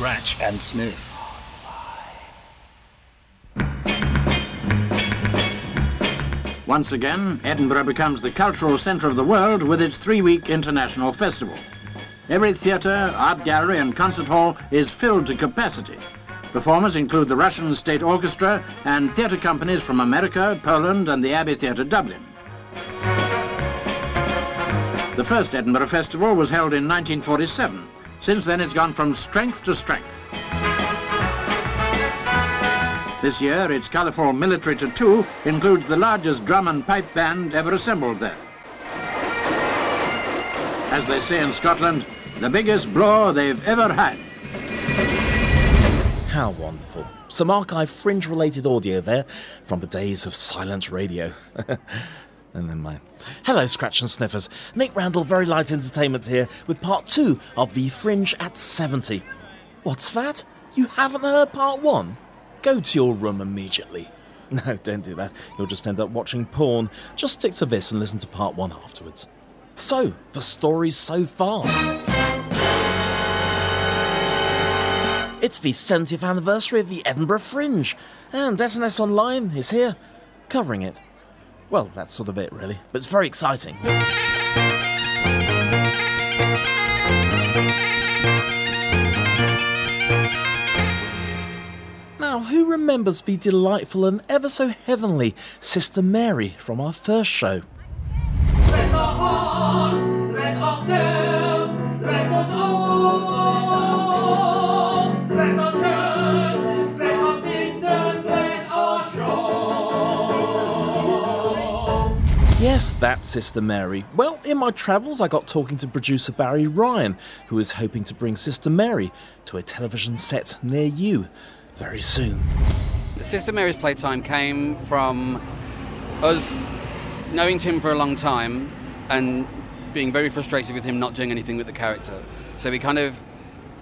Scratch and Sniff. Once again, Edinburgh becomes the cultural centre of the world with its three-week international festival. Every theatre, art gallery and concert hall is filled to capacity. Performers include the Russian State Orchestra and theatre companies from America, Poland and the Abbey Theatre Dublin. The first Edinburgh Festival was held in 1947. Since then it's gone from strength to strength. This year, its colourful military tattoo includes the largest drum and pipe band ever assembled there. As they say in Scotland, the biggest blow they've ever had. How wonderful. Some archive fringe related audio there from the days of silent radio. and then mine. Hello, Scratch and Sniffers. Nick Randall, Very Light Entertainment here with part two of the Fringe at 70. What's that? You haven't heard part one? Go to your room immediately. No, don't do that. You'll just end up watching porn. Just stick to this and listen to part one afterwards. So, the stories so far. It's the 70th anniversary of the Edinburgh Fringe, and SNS Online is here, covering it. Well, that's sort of it, really, but it's very exciting. Now, who remembers the delightful and ever so heavenly Sister Mary from our first show? Yes, that Sister Mary. Well, in my travels, I got talking to producer Barry Ryan, who is hoping to bring Sister Mary to a television set near you very soon. Sister Mary's Playtime came from us knowing Tim for a long time and being very frustrated with him not doing anything with the character. So we kind of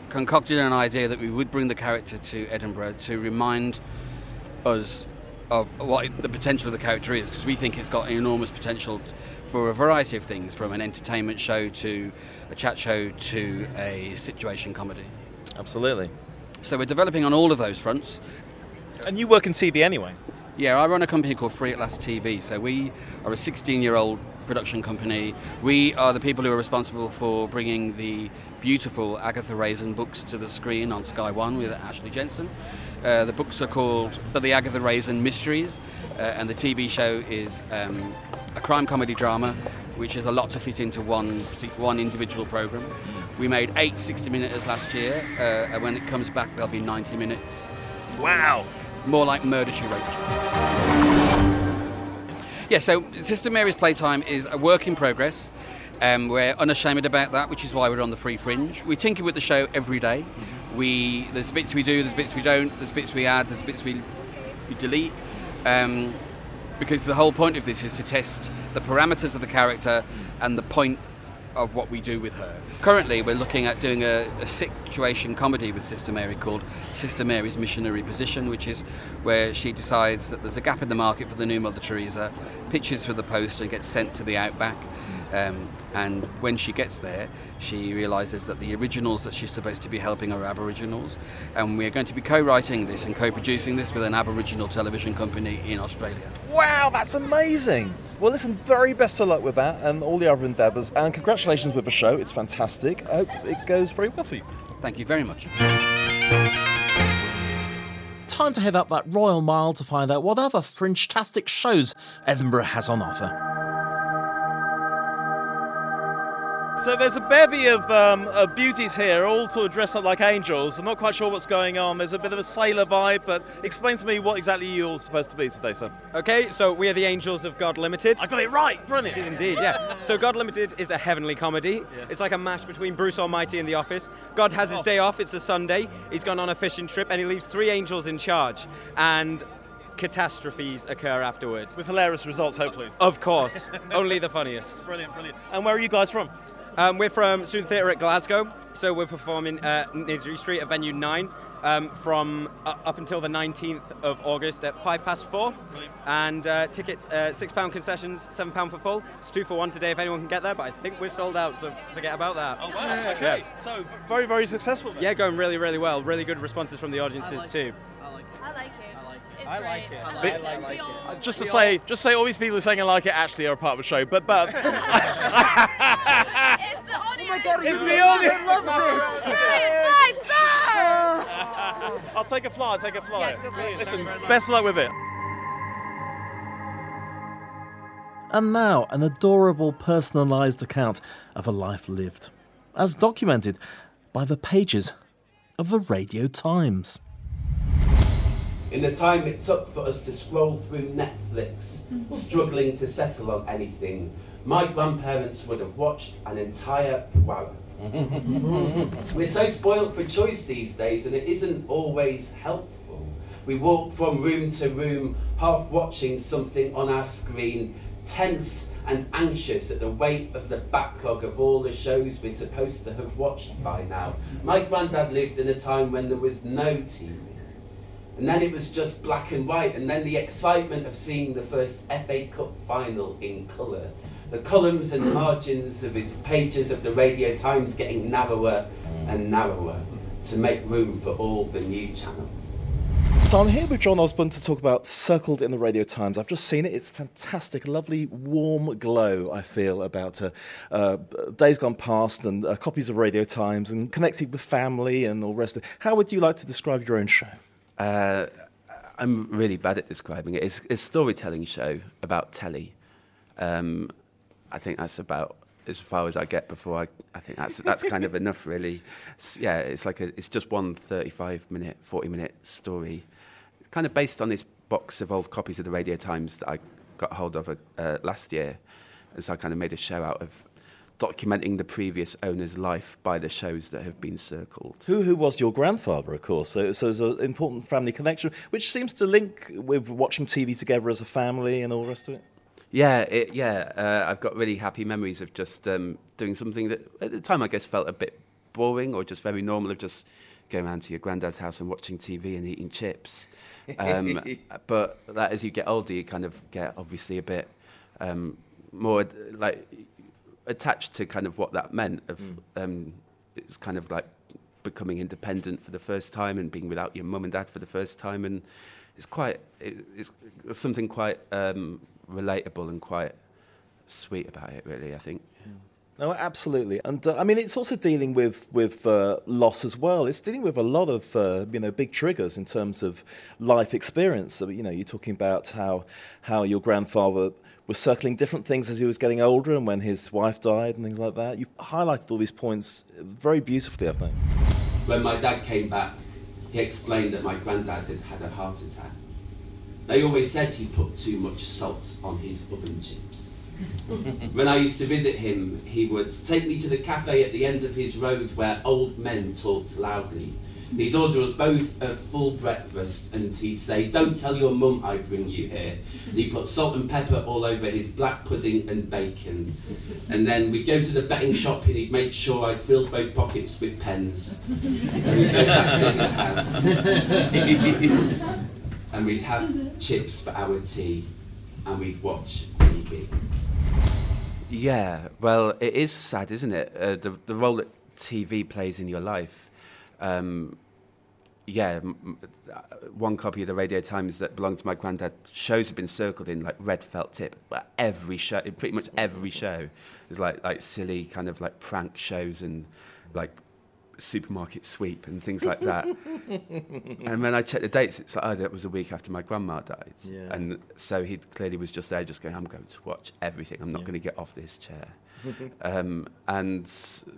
concocted an idea that we would bring the character to Edinburgh to remind us of what the potential of the character is, because we think it's got enormous potential for a variety of things, from an entertainment show to a chat show to a situation comedy. Absolutely. So we're developing on all of those fronts. And you work in TV anyway. Yeah, I run a company called Free at Last TV. So we are a 16 year old production company. We are the people who are responsible for bringing the beautiful Agatha Raisin books to the screen on Sky One with Ashley Jensen. Uh, the books are called The Agatha Raisin Mysteries, uh, and the TV show is um, a crime comedy drama, which is a lot to fit into one one individual program. We made eight 60 minutes last year, uh, and when it comes back, there'll be 90 minutes. Wow. More like Murder She Wrote. Yeah, so Sister Mary's Playtime is a work in progress. Um, we're unashamed about that, which is why we're on the free fringe. We tinker with the show every day. We there's bits we do, there's bits we don't, there's bits we add, there's bits we, we delete. Um, because the whole point of this is to test the parameters of the character and the point of what we do with her. Currently, we're looking at doing a, a, situation comedy with Sister Mary called Sister Mary's Missionary Position, which is where she decides that there's a gap in the market for the new Mother Teresa, pitches for the post, and gets sent to the outback. Um, and when she gets there, she realizes that the originals that she's supposed to be helping are Aboriginals. And we're going to be co writing this and co producing this with an Aboriginal television company in Australia. Wow, that's amazing! Well, listen, very best of luck with that and all the other endeavours. And congratulations with the show, it's fantastic. I hope it goes very well for you. Thank you very much. Time to head up that Royal Mile to find out what other fringe-tastic shows Edinburgh has on offer. So there's a bevy of, um, of beauties here, all sort of dressed up like angels. I'm not quite sure what's going on. There's a bit of a sailor vibe, but explain to me what exactly you're all supposed to be today, sir. Okay, so we are the Angels of God Limited. I got it right, brilliant. Indeed, indeed, yeah. So God Limited is a heavenly comedy. Yeah. It's like a match between Bruce Almighty and The Office. God has his oh. day off. It's a Sunday. He's gone on a fishing trip, and he leaves three angels in charge. And catastrophes occur afterwards. With hilarious results, hopefully. Of course. Only the funniest. Brilliant, brilliant. And where are you guys from? Um, we're from Student Theatre at Glasgow. So we're performing at Niddry Street at venue 9 um, from uh, up until the 19th of August at 5 past 4. And uh, tickets, uh, £6 concessions, £7 for full. It's 2 for 1 today if anyone can get there, but I think we're sold out, so forget about that. Oh wow. Okay. So very very successful. Then. Yeah, going really, really well. Really good responses from the audiences too. I like it. I like it. great. I like it. I like it. Uh, Just to say, just say all these people saying I like it actually are a part of the show, but but It's the audience. My god, it's the audience. Five stars! I'll take a fly. I'll take a fly. Yeah, go for it. Listen, Thanks very much. best luck with it. And now, an adorable personalised account of a life lived, as documented by the pages of the Radio Times. In the time it took for us to scroll through Netflix, struggling to settle on anything, my grandparents would have watched an entire wow. We're so spoiled for choice these days, and it isn't always helpful. We walk from room to room, half watching something on our screen, tense and anxious at the weight of the backlog of all the shows we're supposed to have watched by now. My granddad lived in a time when there was no TV. And then it was just black and white, and then the excitement of seeing the first FA Cup final in colour. The columns and margins of its pages of the Radio Times getting narrower and narrower to make room for all the new channels. So I'm here with John Osborne to talk about Circled in the Radio Times. I've just seen it. It's fantastic. Lovely warm glow, I feel, about uh, uh, days gone past and uh, copies of Radio Times and connecting with family and all the rest of it. How would you like to describe your own show? Uh, I'm really bad at describing it. It's, it's a storytelling show about telly. Um, I think that's about as far as I get before I. I think that's that's kind of enough, really. Yeah, it's like a, it's just one 35 minute, 40 minute story, kind of based on this box of old copies of the Radio Times that I got hold of uh, last year, and so I kind of made a show out of documenting the previous owner's life by the shows that have been circled. Who, who was your grandfather, of course? So, so an important family connection, which seems to link with watching TV together as a family and all the rest of it. Yeah, it, yeah. Uh, I've got really happy memories of just um, doing something that at the time I guess felt a bit boring or just very normal of just going around to your granddad's house and watching TV and eating chips. Um, but that as you get older, you kind of get obviously a bit um, more like attached to kind of what that meant. Of um, it's kind of like becoming independent for the first time and being without your mum and dad for the first time, and it's quite it, it's something quite um, relatable and quite sweet about it. Really, I think. No, absolutely, and uh, I mean it's also dealing with with uh, loss as well. It's dealing with a lot of uh, you know big triggers in terms of life experience. So, you know, you're talking about how how your grandfather was circling different things as he was getting older, and when his wife died, and things like that. You highlighted all these points very beautifully, I think. When my dad came back, he explained that my granddad had had a heart attack. They always said he put too much salt on his oven chips. when I used to visit him, he would take me to the cafe at the end of his road where old men talked loudly. He'd order us both a full breakfast and he'd say, Don't tell your mum I bring you here. He'd put salt and pepper all over his black pudding and bacon. And then we'd go to the betting shop and he'd make sure I'd filled both pockets with pens. And we'd go back to his house. and we'd have chips for our tea and we'd watch TV. Yeah, well, it is sad, isn't it? Uh, the the role that TV plays in your life. Um, yeah, m- m- uh, one copy of the Radio Times that belonged to my granddad. Shows have been circled in like red felt tip. But every show, pretty much every show, is like like silly kind of like prank shows and like supermarket sweep and things like that. and when I checked the dates, it's like, oh, that was a week after my grandma died. Yeah. And so he clearly was just there, just going, I'm going to watch everything. I'm not going to get off this chair. um, and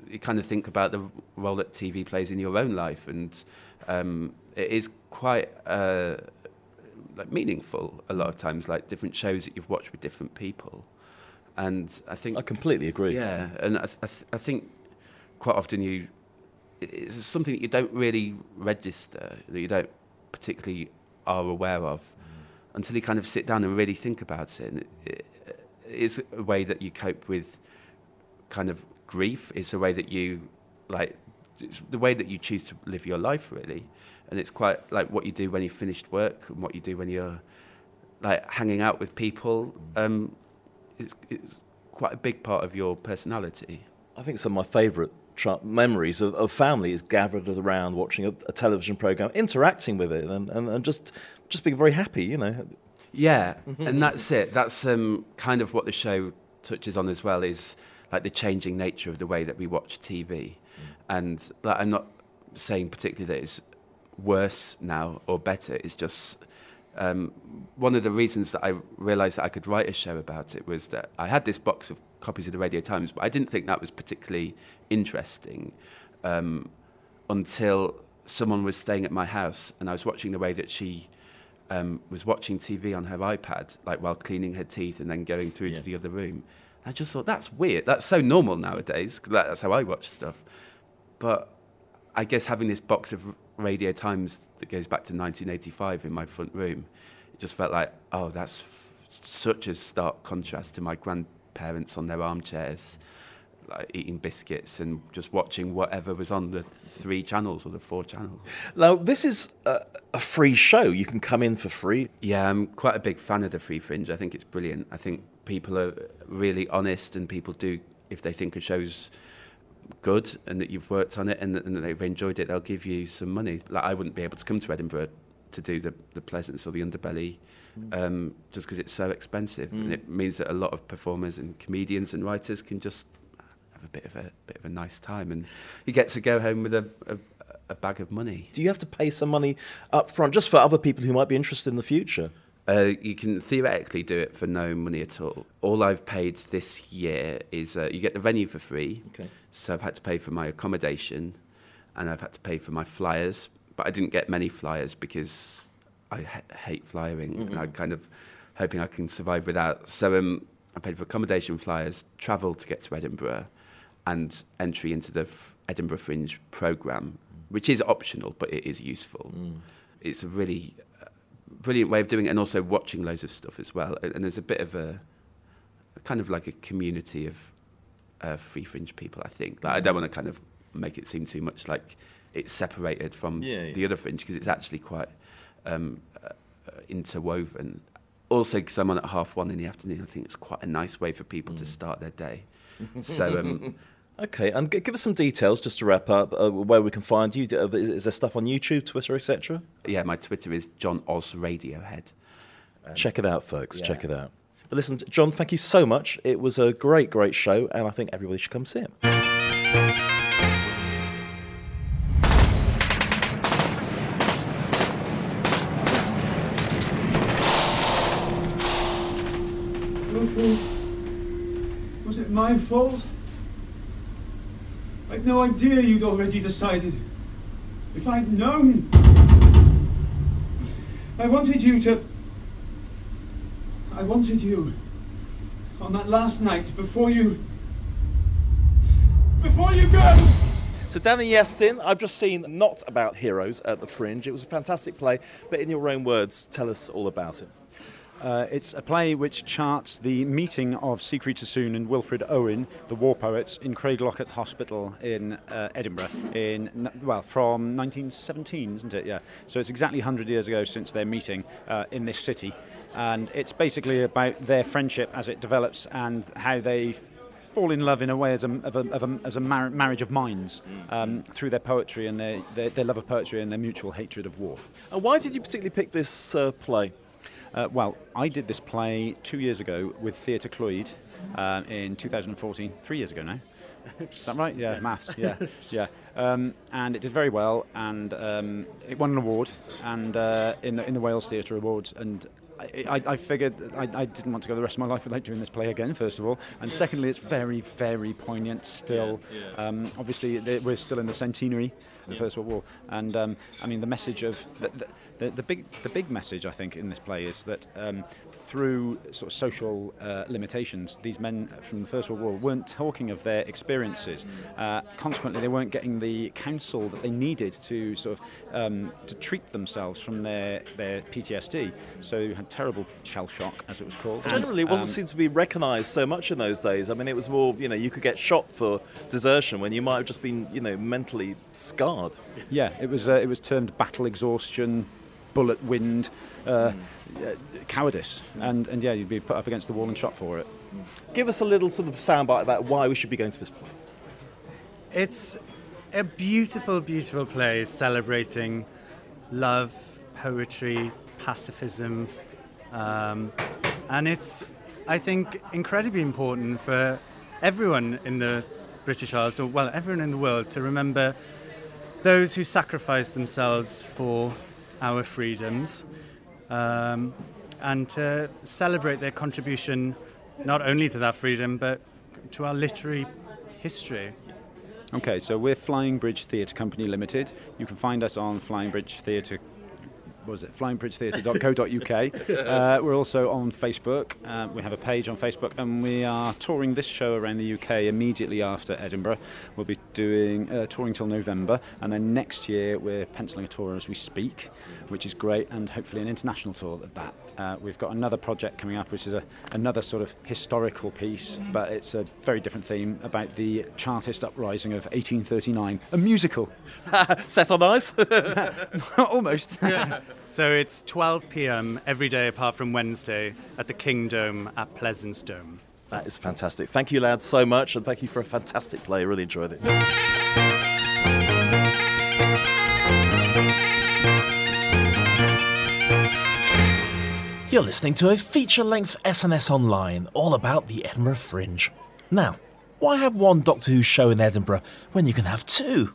you kind of think about the role that TV plays in your own life, and um, it is quite uh, like meaningful a lot of times, like different shows that you've watched with different people. And I think I completely agree. yeah, and I, th- I, th- I think quite often you it's something that you don't really register, that you don't particularly are aware of until you kind of sit down and really think about it. And it, it is a way that you cope with kind of grief. It's a way that you like it's the way that you choose to live your life, really. And it's quite like what you do when you've finished work and what you do when you're like hanging out with people. Um, it's, it's quite a big part of your personality. I think some of my favourite tra- memories of, of family is gathered around watching a, a television program, interacting with it, and, and, and just just being very happy. You know, Yeah, and that's it. That's um, kind of what the show touches on as well. Is like the changing nature of the way that we watch TV, and like, I'm not saying particularly that it's worse now or better. It's just um, one of the reasons that I realised that I could write a show about it was that I had this box of copies of the Radio Times, but I didn't think that was particularly interesting um, until someone was staying at my house and I was watching the way that she um, was watching TV on her iPad, like while cleaning her teeth and then going through Yeah. to the other room. I just thought that's weird. That's so normal nowadays. That's how I watch stuff. But I guess having this box of Radio Times that goes back to 1985 in my front room, it just felt like, oh, that's f- such a stark contrast to my grandparents on their armchairs, like eating biscuits and just watching whatever was on the three channels or the four channels. now this is a, a free show. You can come in for free. Yeah, I'm quite a big fan of the Free Fringe. I think it's brilliant. I think people are really honest and people do, if they think a show's good and that you've worked on it and, and that they've enjoyed it, they'll give you some money. Like I wouldn't be able to come to Edinburgh to do the, the Pleasance or the Underbelly um, just because it's so expensive. And it means that a lot of performers and comedians and writers can just have a bit of a bit of a nice time and you get to go home with a, a, a bag of money. Do you have to pay some money up front just for other people who might be interested in the future? Uh, you can theoretically do it for no money at all. All I've paid this year is uh, you get the venue for free. Okay. So I've had to pay for my accommodation and I've had to pay for my flyers. But I didn't get many flyers because I ha- hate flyering and I'm kind of hoping I can survive without. So um, I paid for accommodation flyers, travel to get to Edinburgh, and entry into the F- Edinburgh Fringe programme, which is optional but it is useful. It's a really uh, brilliant way of doing it, and also watching loads of stuff as well. And and there's a bit of a, a kind of like a community of uh, free fringe people. I think. Like, I don't want to kind of make it seem too much like it's separated from Yeah, yeah. the other fringe because it's actually quite um, uh, interwoven. Also, because I'm on at half one in the afternoon, I think it's quite a nice way for people to start their day. So um, Okay, and g- give us some details just to wrap up uh, where we can find you. Uh, Is, is there stuff on YouTube, Twitter, etc.? yeah, my Twitter is John Oz Radiohead. Check it out, folks. yeah. Check it out. But listen, John, thank you so much. It was a great, great show, and I think everybody should come see it. Wilfred, was it my fault? I'd no idea you'd already decided. If I'd known. I wanted you to. I wanted you. On that last night, before you. Before you go! So, Danny Yestin, I've just seen Not About Heroes at the Fringe. It was a fantastic play, but in your own words, tell us all about it. Uh, it's a play which charts the meeting of Siegfried Sassoon and Wilfred Owen, the war poets, in Craiglockhart Hospital in uh, Edinburgh, in well from 1917, isn't it? Yeah. So it's exactly 100 years ago since their meeting uh, in this city, and it's basically about their friendship as it develops and how they. Fall in love in a way as a, of a, of a, as a mar- marriage of minds um, through their poetry and their, their, their love of poetry and their mutual hatred of war. And why did you particularly pick this uh, play? Uh, well, I did this play two years ago with Theatre Clwyd uh, in 2014, three years ago now. Is that right? Yeah, maths. Yeah, yeah. Um, and it did very well, and um, it won an award, and uh, in the in the Wales Theatre Awards, and. I, I, I figured I, I didn't want to go the rest of my life without doing this play again, first of all. And secondly, it's very, very poignant still. Um, obviously, we're still in the centenary the First World War. And um, I mean, the message of the, the, the, big, the big message, I think, in this play is that um, through sort of social uh, limitations, these men from the First World War weren't talking of their experiences. Uh, consequently, they weren't getting the counsel that they needed to sort of um, to treat themselves from their, their PTSD. So you had terrible shell shock, as it was called. Generally, it wasn't Um, seem to be recognised so much in those days. I mean, it was more, you know, you could get shot for desertion when you might have just been, you know, mentally scarred. Yeah, it was uh, it was termed battle exhaustion, bullet wind, uh, uh, cowardice, and and yeah, you'd be put up against the wall and shot for it. Give us a little sort of soundbite about why we should be going to this play. It's a beautiful, beautiful play celebrating love, poetry, pacifism, um, and it's, I think, incredibly important for everyone in the British Isles, or well, everyone in the world, to remember those who sacrificed themselves for our freedoms, um, and to celebrate their contribution not only to that freedom but to our literary history. Okay, so we're Flying Bridge Theatre Company Limited. You can find us on Flying Bridge Theatre. Was it? FlyingBridgeTheatre.co.uk. uh, we're also on Facebook. Uh, we have a page on Facebook, and we are touring this show around the UK immediately after Edinburgh. We'll be doing uh, touring till November, and then next year we're penciling a tour as we speak, which is great, and hopefully an international tour at that. Uh, we've got another project coming up, which is a, another sort of historical piece, but it's a very different theme about the Chartist uprising of 1839, a musical. Set on ice? Almost. So it's 12 p.m. every day apart from Wednesday at the King Dome at Pleasance Dome. That is fantastic. Thank you, lads, so much, and thank you for a fantastic play. I really enjoyed it. You're listening to a feature length SNS Online all about the Edinburgh Fringe. Now, why have one Doctor Who show in Edinburgh when you can have two?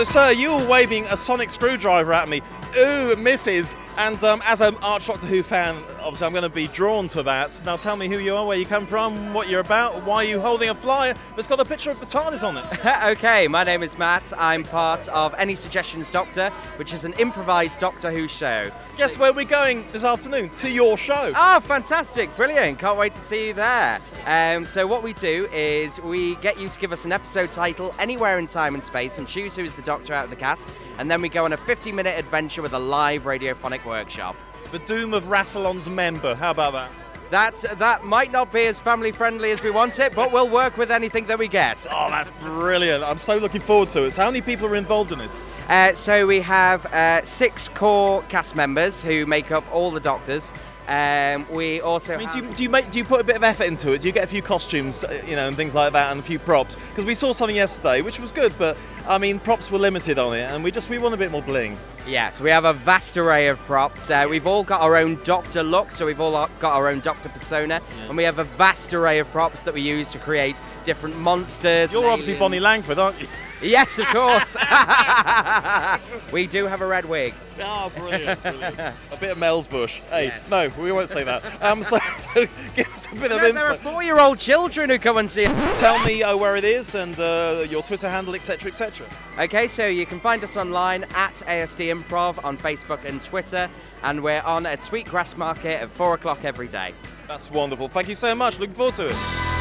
So, sir, you were waving a sonic screwdriver at me. Ooh, misses. And um, as an Arch Doctor Who fan, obviously I'm going to be drawn to that. Now tell me who you are, where you come from, what you're about, why are you holding a flyer that's got a picture of the TARDIS on it? okay, my name is Matt. I'm part of Any Suggestions Doctor, which is an improvised Doctor Who show. Guess where we're going this afternoon? To your show. Oh, fantastic! Brilliant! Can't wait to see you there. Um, so, what we do is we get you to give us an episode title anywhere in time and space and choose who is the Doctor out of the cast, and then we go on a 50 minute adventure with a live radiophonic workshop. The Doom of Rassilon's member. How about that? That, that might not be as family friendly as we want it, but we'll work with anything that we get. Oh, that's brilliant. I'm so looking forward to it. So, how many people are involved in this? Uh, so we have uh, six core cast members who make up all the doctors. Um, we also I mean, do you, do you make do you put a bit of effort into it? Do you get a few costumes, uh, you know, and things like that, and a few props? Because we saw something yesterday, which was good, but I mean, props were limited on it, and we just we want a bit more bling. Yes, we have a vast array of props. Uh, we've all got our own Doctor look, so we've all got our own Doctor persona, and we have a vast array of props that we use to create different monsters. You're obviously aliens. Bonnie Langford, aren't you? Yes, of course. we do have a red wig. Oh, brilliant, brilliant. a bit of Mel's Bush. Hey, no, we won't say that. Um, so, so give us a bit of No, there are info. four-year-old children who come and see it. Tell me uh, where it is and uh, your Twitter handle, etc., etc. Okay, so you can find us online at ASD Improv on Facebook and Twitter, and we're on at Sweet Grassmarket at four o'clock every day. That's wonderful. Thank you so much. Looking forward to it.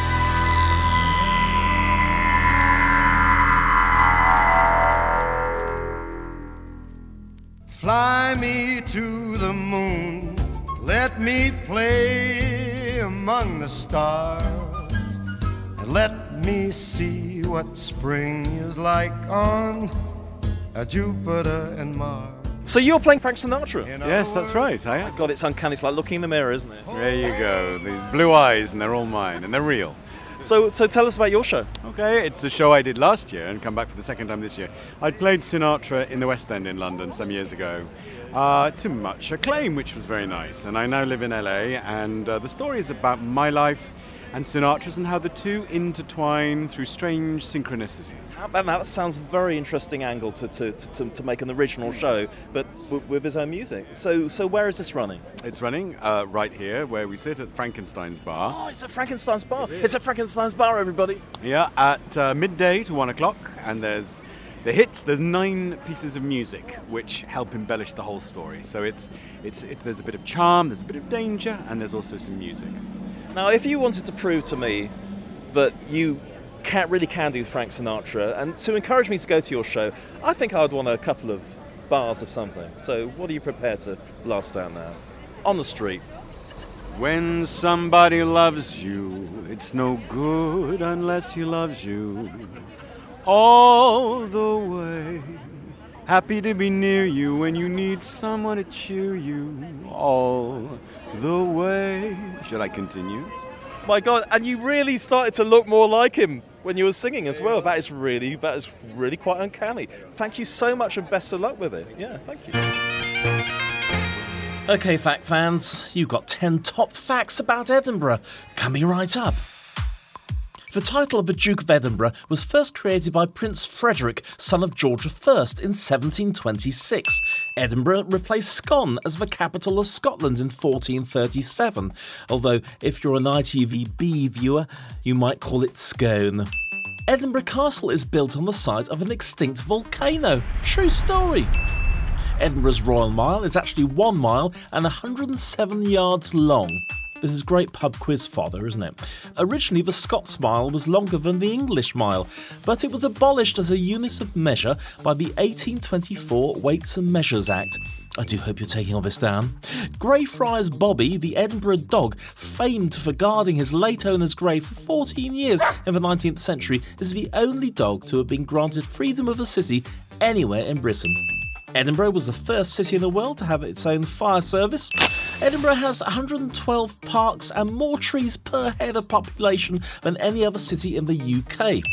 Fly me to the moon, let me play among the stars, and let me see what spring is like on Jupiter and Mars. So you're playing Frank Sinatra? Yes, that's right. I am. God, it's uncanny. It's like looking in the mirror, isn't it? There you go. The blue eyes, and they're all mine, and they're real. So, so tell us about your show. Okay, it's a show I did last year and come back for the second time this year. I played Sinatra in the West End in London some years ago, uh, to much acclaim, which was very nice. And I now live in LA, and uh, the story is about my life and Sinatra's and how the two intertwine through strange synchronicity. That, that sounds a very interesting angle to, to, to, to make an original show, but with, with his own music. So, so where is this running? It's running uh, right here, where we sit at Frankenstein's Bar. Oh, it's a Frankenstein's Bar. It's a Frankenstein's Bar, everybody. Yeah, at uh, midday to one o'clock, and there's the hits. There's nine pieces of music which help embellish the whole story. So it's, it's, it's there's a bit of charm, there's a bit of danger, and there's also some music. Now, if you wanted to prove to me that you can really can do Frank Sinatra, and to encourage me to go to your show, I think I would want a couple of bars of something. So, what are you prepared to blast down now? On the street. When somebody loves you, it's no good unless he loves you all the way. Happy to be near you when you need someone to cheer you all the way. Should I continue? My God, and you really started to look more like him when you were singing as well. That is really, that is really quite uncanny. Thank you so much, and best of luck with it. Yeah, thank you. Okay, fact fans, you've got 10 top facts about Edinburgh. Coming right up. The title of the Duke of Edinburgh was first created by Prince Frederick, son of George I, in 1726. Edinburgh replaced Scone as the capital of Scotland in 1437, although if you're an ITVB viewer, you might call it Scone. Edinburgh Castle is built on the site of an extinct volcano. True story. Edinburgh's Royal Mile is actually one mile and 107 yards long. This is great pub quiz fodder, isn't it? Originally, the Scots Mile was longer than the English Mile, but it was abolished as a unit of measure by the 1824 Weights and Measures Act. I do hope you're taking all this down. Greyfriars Bobby, the Edinburgh dog, famed for guarding his late owner's grave for 14 years in the 19th century, is the only dog to have been granted freedom of the city anywhere in Britain. Edinburgh was the first city in the world to have its own fire service. Edinburgh has 112 parks and more trees per head of population than any other city in the UK.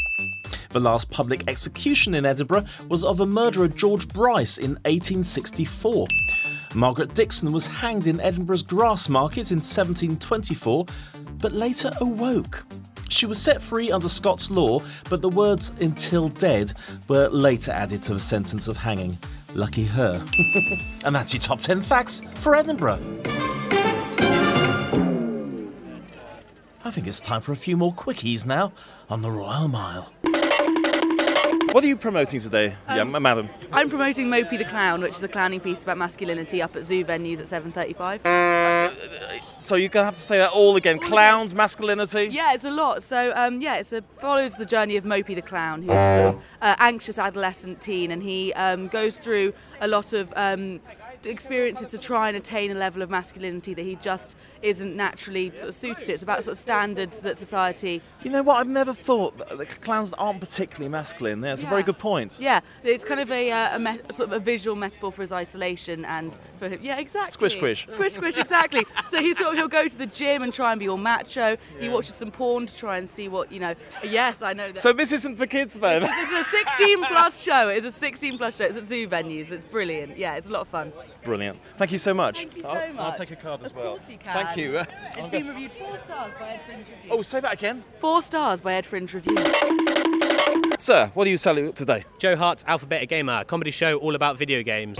The last public execution in Edinburgh was of a murderer George Bryce in 1864. Margaret Dickson was hanged in Edinburgh's Grassmarket in 1724, but later awoke. She was set free under Scots law, but the words until dead were later added to the sentence of hanging. Lucky her. and that's your top 10 facts for Edinburgh. I think it's time for a few more quickies now on the Royal Mile. What are you promoting today, yeah, Um, madam? I'm promoting Mopey the Clown, which is a clowning piece about masculinity up at zoo venues at 7.35. So you're gonna have to say that all again. Clowns, masculinity. Yeah, it's a lot. So um, yeah, it follows the journey of Mopey the clown, who's sort of, uh, anxious adolescent teen, and he um, goes through a lot of um, experiences to try and attain a level of masculinity that he just isn't naturally sort of suited to. It's about sort of standards that society. You know what? I've never thought that the clowns aren't particularly masculine. That's a very good point. Yeah, it's kind of a, uh, a me- sort of a visual metaphor for his isolation and for him. Yeah, exactly. Squish, squish. Squish, squish, exactly. so he sort of he'll go to the gym and try and be all macho. He watches some porn to try and see what you know. Yes, I know that. So this isn't for kids, then. It's a 16 plus show. It's a 16 plus show. It's at zoo venues. It's brilliant. Yeah, it's a lot of fun. Brilliant. Thank you so much. Thank you so I'll, much. I'll take a card as Of well. course you can. Thank you. It's been reviewed four stars by Ed Fringe Review. Oh, say that again. Four stars by Ed Fringe Review. Sir, what are you selling today? Joe Hart's Alphabet Gamer, a comedy show all about video games.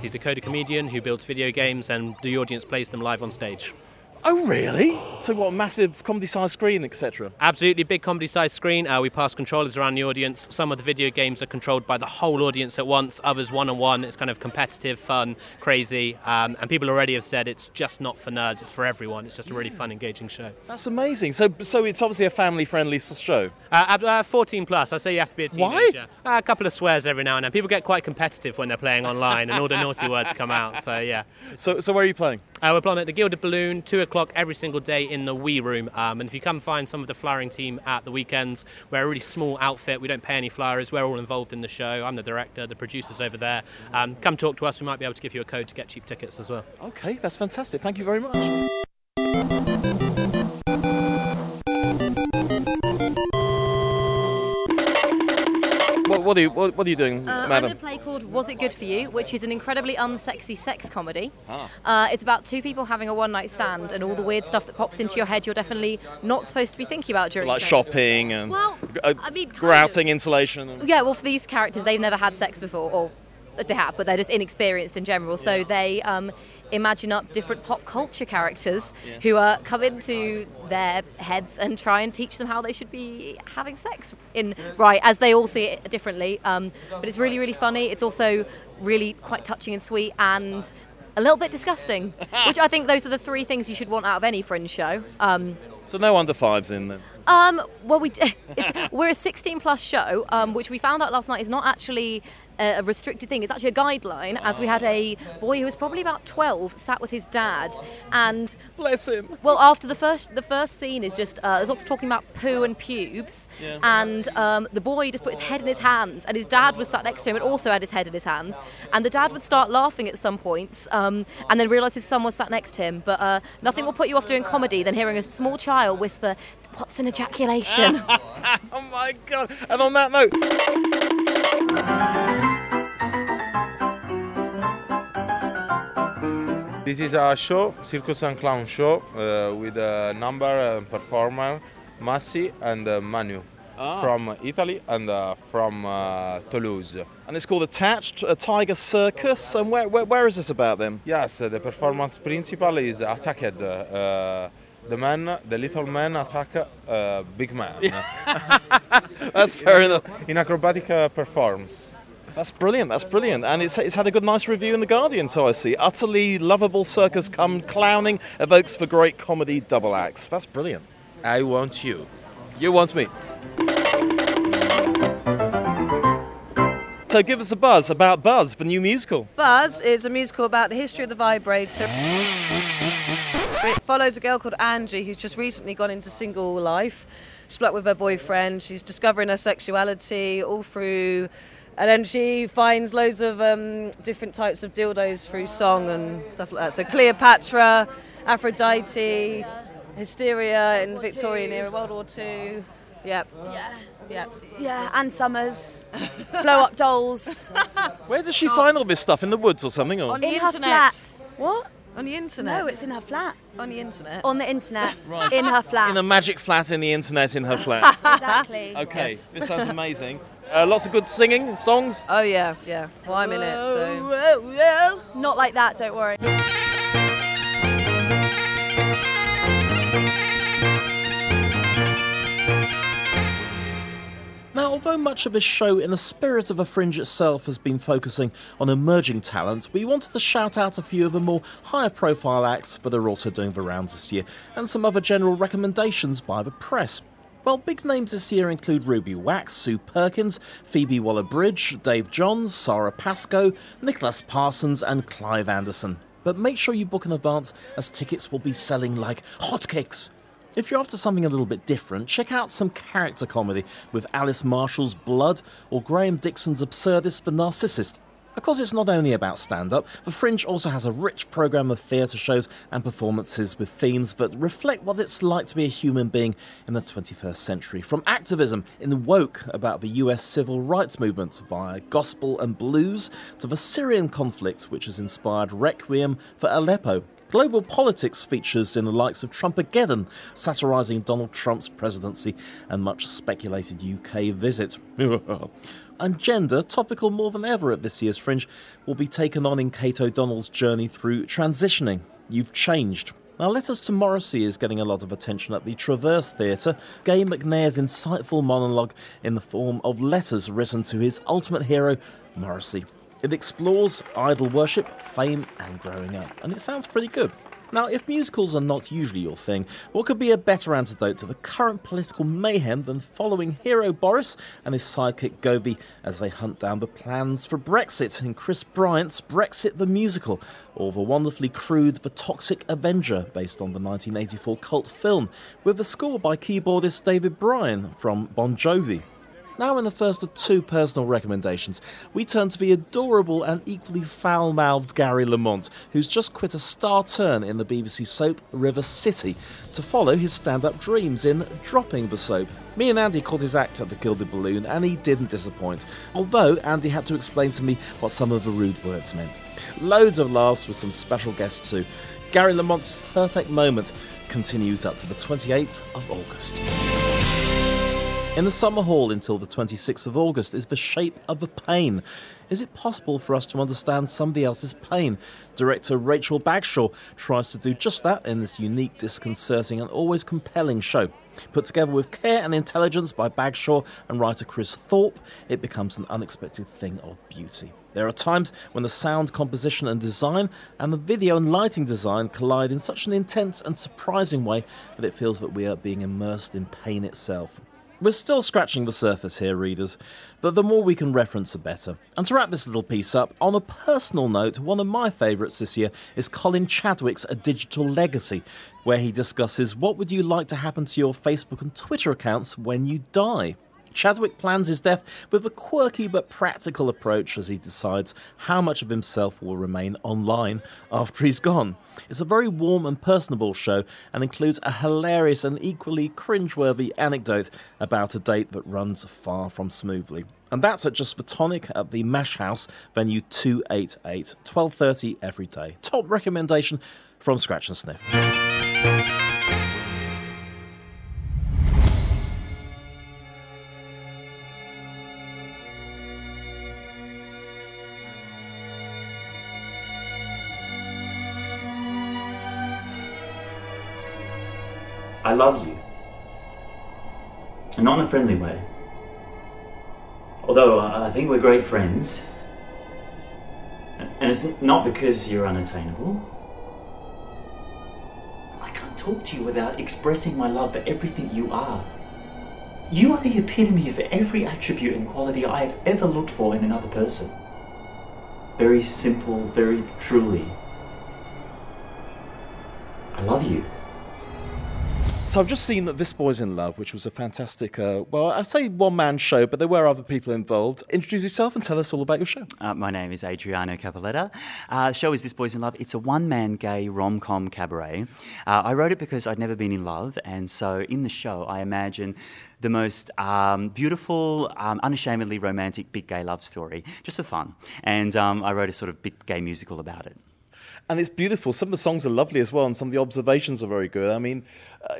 He's a coder comedian who builds video games and the audience plays them live on stage. Oh, really? So what? Massive comedy-sized screen, etc. Absolutely big comedy sized screen. Uh, we pass controllers around the audience. Some of the video games are controlled by the whole audience at once, others one on one. It's kind of competitive, fun, crazy. Um, and people already have said it's just not for nerds, it's for everyone. It's just a really fun, engaging show. That's amazing. So, so it's obviously a family-friendly show. Uh, uh, 14 plus, I say you have to be a Why? teenager. Uh, a couple of swears every now and then. People get quite competitive when they're playing online and all the naughty words come out, so yeah. So, so where are you playing? Uh, we're playing at the Gilded Balloon, 2 o'clock every single day in the Wee Room. Um, and if you come find some of the flowering team at the weekends, we're a really small outfit. We don't pay any flyers. We're all involved in the show. I'm the director, the producers over there. Um, come talk to us. We might be able to give you a code to get cheap tickets as well. Okay, that's fantastic. Thank you very much. What, are you what, what are you doing, Uh, I'm in a play called Was It Good For You, which is an incredibly unsexy sex comedy. Ah. Uh, it's about two people having a one night stand and all the weird stuff that pops into your head you're definitely not supposed to be thinking about during Like sex. shopping and Well, uh, I mean, grouting, insulation. and- Yeah, well, for these characters, they've never had sex before, or they have, but they're just inexperienced in general. So they, um, imagine up different pop culture characters who uh, come into their heads and try and teach them how they should be having sex in right as they all see it differently. Um, but it's really, really funny. It's also really quite touching and sweet and a little bit disgusting, which I think those are the three things you should want out of any fringe show. Um, So no under fives in then. um, well, we it's, we're a 16 plus show, um, which we found out last night is not actually a restricted thing. It's actually a guideline, as we had a boy who was probably about 12 sat with his dad, and bless him. Well, after the first the first scene is just uh, there's lots of talking about poo and pubes, Yeah. and um, the boy just put his head in his hands, and his dad was sat next to him and also had his head in his hands, and the dad would start laughing at some points, um, and then realise his son was sat next to him. But uh, nothing will put you off doing comedy than hearing a small child whisper, "What's an ejaculation?" oh my god! And on that note. This is a show, Circus and Clown show, uh, with a number and performer, Massi and uh, Manu, Ah. from Italy and uh, from uh, Toulouse. And it's called Attached, a Tiger Circus. And where, where, where is this about then? Yes, uh, the performance principal is attacked. Uh, the man, the little man attack uh, big man. That's fair enough. In acrobatic uh, performs. That's brilliant. That's brilliant, and it's, it's had a good, nice review in the Guardian. So I see. Utterly lovable circus come clowning evokes the great comedy double acts. That's brilliant. I want you. You want me. So give us a buzz about Buzz, the new musical. Buzz is a musical about the history of the vibrator. It follows a girl called Angie who's just recently gone into single life, split with her boyfriend. She's discovering her sexuality all through, and then she finds loads of um, different types of dildos through song and stuff like that. So Cleopatra, Aphrodite, Hysteria in Victorian era, World War Two. Yep. Yeah. Yep. Yeah, and Summers. Blow up dolls. Where does she find all this stuff? In the woods or something? Or? On the In her internet. flat. What? On the internet. No, it's in her flat. On the internet. On the internet. Right. In her flat. In a magic flat in the internet in her flat. exactly. Okay, Yes. this sounds amazing. Uh, lots of good singing, songs. Oh yeah, yeah. Well, I'm in it, so. Whoa, whoa. Not like that, don't worry. Now, although much of this show, in the spirit of a fringe itself, has been focusing on emerging talent, we wanted to shout out a few of the more higher profile acts that are also doing the rounds this year, and some other general recommendations by the press. Well, big names this year include Ruby Wax, Sue Perkins, Phoebe Waller Bridge, Dave Johns, Sara Pascoe, Nicholas Parsons, and Clive Anderson. But make sure you book in advance, as tickets will be selling like hotcakes. If you're after something a little bit different, check out some character comedy with Alice Marshall's Blood or Graham Dixon's Absurdist The Narcissist. Of course, it's not only about stand up, The Fringe also has a rich programme of theatre shows and performances with themes that reflect what it's like to be a human being in the 21st century. From activism in the Woke about the US civil rights movement via gospel and blues to the Syrian conflict, which has inspired Requiem for Aleppo. Global politics features in the likes of Trump Trumpageddon, satirising Donald Trump's presidency and much speculated UK visit. and gender, topical more than ever at this year's Fringe, will be taken on in Kate O'Donnell's journey through transitioning. You've changed. Now, Letters to Morrissey is getting a lot of attention at the Traverse Theatre. Gary McNair's insightful monologue in the form of letters written to his ultimate hero, Morrissey. It explores idol worship, fame, and growing up, and it sounds pretty good. Now, if musicals are not usually your thing, what could be a better antidote to the current political mayhem than following hero Boris and his sidekick Govey as they hunt down the plans for Brexit in Chris Bryant's Brexit the Musical, or the wonderfully crude The Toxic Avenger, based on the 1984 cult film, with the score by keyboardist David Bryan from Bon Jovi. Now, in the first of two personal recommendations, we turn to the adorable and equally foul mouthed Gary Lamont, who's just quit a star turn in the BBC soap River City to follow his stand up dreams in Dropping the Soap. Me and Andy caught his act at the Gilded Balloon, and he didn't disappoint, although Andy had to explain to me what some of the rude words meant. Loads of laughs with some special guests too. Gary Lamont's perfect moment continues up to the 28th of August. In the Summerhall until the 26th of August is The Shape of a Pain. Is it possible for us to understand somebody else's pain? Director Rachel Bagshaw tries to do just that in this unique, disconcerting, and always compelling show. Put together with care and intelligence by Bagshaw and writer Chris Thorpe, it becomes an unexpected thing of beauty. There are times when the sound composition and design and the video and lighting design collide in such an intense and surprising way that it feels that we are being immersed in pain itself. We're still scratching the surface here, readers, but the more we can reference, the better. And to wrap this little piece up, on a personal note, one of my favourites this year is Colin Chadwick's A Digital Legacy, where he discusses what would you like to happen to your Facebook and Twitter accounts when you die. Chadwick plans his death with a quirky but practical approach as he decides how much of himself will remain online after he's gone. It's a very warm and personable show and includes a hilarious and equally cringeworthy anecdote about a date that runs far from smoothly. And that's at just for tonic at the Mash House, venue 288, 12.30 every day. Top recommendation from Scratch and Sniff. I love you. And not in a friendly way. Although I think we're great friends. And it's not because you're unattainable. I can't talk to you without expressing my love for everything you are. You are the epitome of every attribute and quality I have ever looked for in another person. Very simple, very truly. I love you. So I've just seen that This Boy's in Love, which was a fantastic, uh, well, I say one man show, but there were other people involved. Introduce yourself and tell us all about your show. Uh, my name is Adriano Capoletta. Uh, the show is This Boy's in Love. It's a one man gay rom com cabaret. Uh, I wrote it because I'd never been in love, and so in the show, I imagine the most um, beautiful, um, unashamedly romantic big gay love story, just for fun. And um, I wrote a sort of big gay musical about it. And it's beautiful. Some of the songs are lovely as well, and some of the observations are very good. I mean,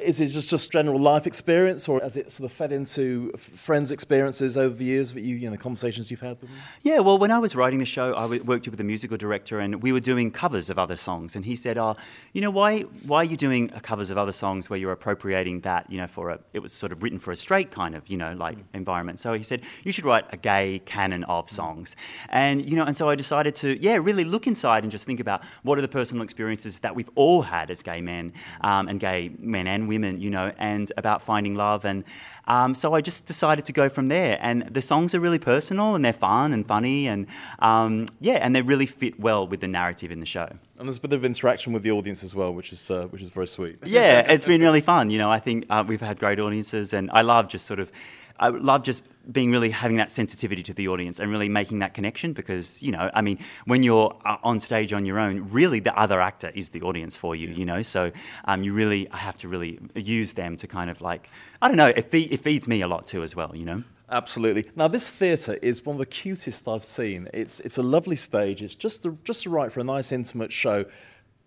is it just just general life experience, or has it sort of fed into friends' experiences over the years that you, you know, conversations you've had with them? Yeah, well, when I was writing the show, I w- worked with a musical director, and we were doing covers of other songs. And he said, "Oh, you know, why why are you doing uh, covers of other songs where you're appropriating that? You know, for a it was sort of written for a straight kind of you know like environment." So he said, "You should write a gay canon of songs." And you know, and so I decided to yeah really look inside and just think about what are the personal experiences that we've all had as gay men um, and gay men and women, you know, and about finding love and. Um, so I just decided to go from there, and the songs are really personal and they're fun and funny, and um, yeah, and they really fit well with the narrative in the show. And there's a bit of interaction with the audience as well, which is uh, which is very sweet. Yeah, it's been really fun. You know, I think uh, we've had great audiences, and I love just sort of, I love just being really having that sensitivity to the audience and really making that connection because you know, I mean, when you're uh, on stage on your own, really the other actor is the audience for you. You know, so um, you really I have to really use them to kind of like, I don't know, it, fe- it feeds me a lot too as well. You know. Absolutely. Now, this theatre is one of the cutest I've seen. It's it's a lovely stage. It's just the, just right for a nice intimate show.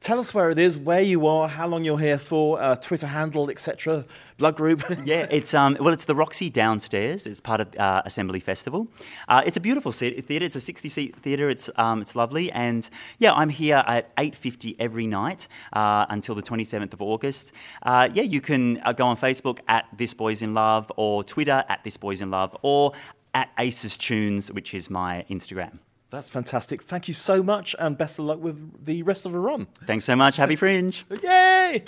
Tell us where it is, where you are, how long you're here for, uh, Twitter handle, etc. Blood group. yeah, it's um, well, it's the Roxy downstairs. It's part of uh, Assembly Festival. Uh, it's a beautiful theatre. It's a 60-seat theatre. It's um, it's lovely, and yeah, I'm here at 8:50 every night uh, until the 27th of August. Uh, yeah, you can uh, go on Facebook at This Boys in Love or Twitter at This Boys in Love or at Aces Tunes, which is my Instagram. That's fantastic. Thank you so much, and best of luck with the rest of the run. Thanks so much. Happy Fringe. Yay!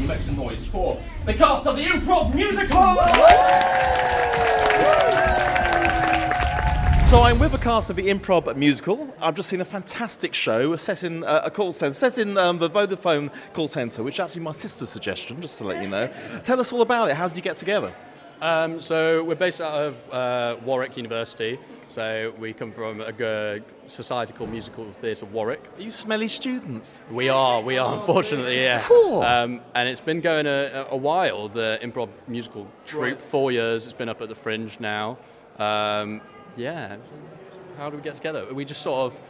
You make some noise for the cast of the improv musical? So I'm with a cast of the Improv musical. I've just seen a fantastic show set in uh, a call centre, set in um, the Vodafone call centre, which is actually my sister's suggestion, just to let you know. Tell us all about it. How did you get together? Um, so we're based out of uh, Warwick University. So we come from a g- society called Musical Theatre Warwick. Are you smelly students? We are, we are, unfortunately, yeah. Cool. Um, and it's been going a, a while, the improv musical troupe, Right. four years. It's been up at the Fringe now. Um, yeah. How do we get together? We just sort of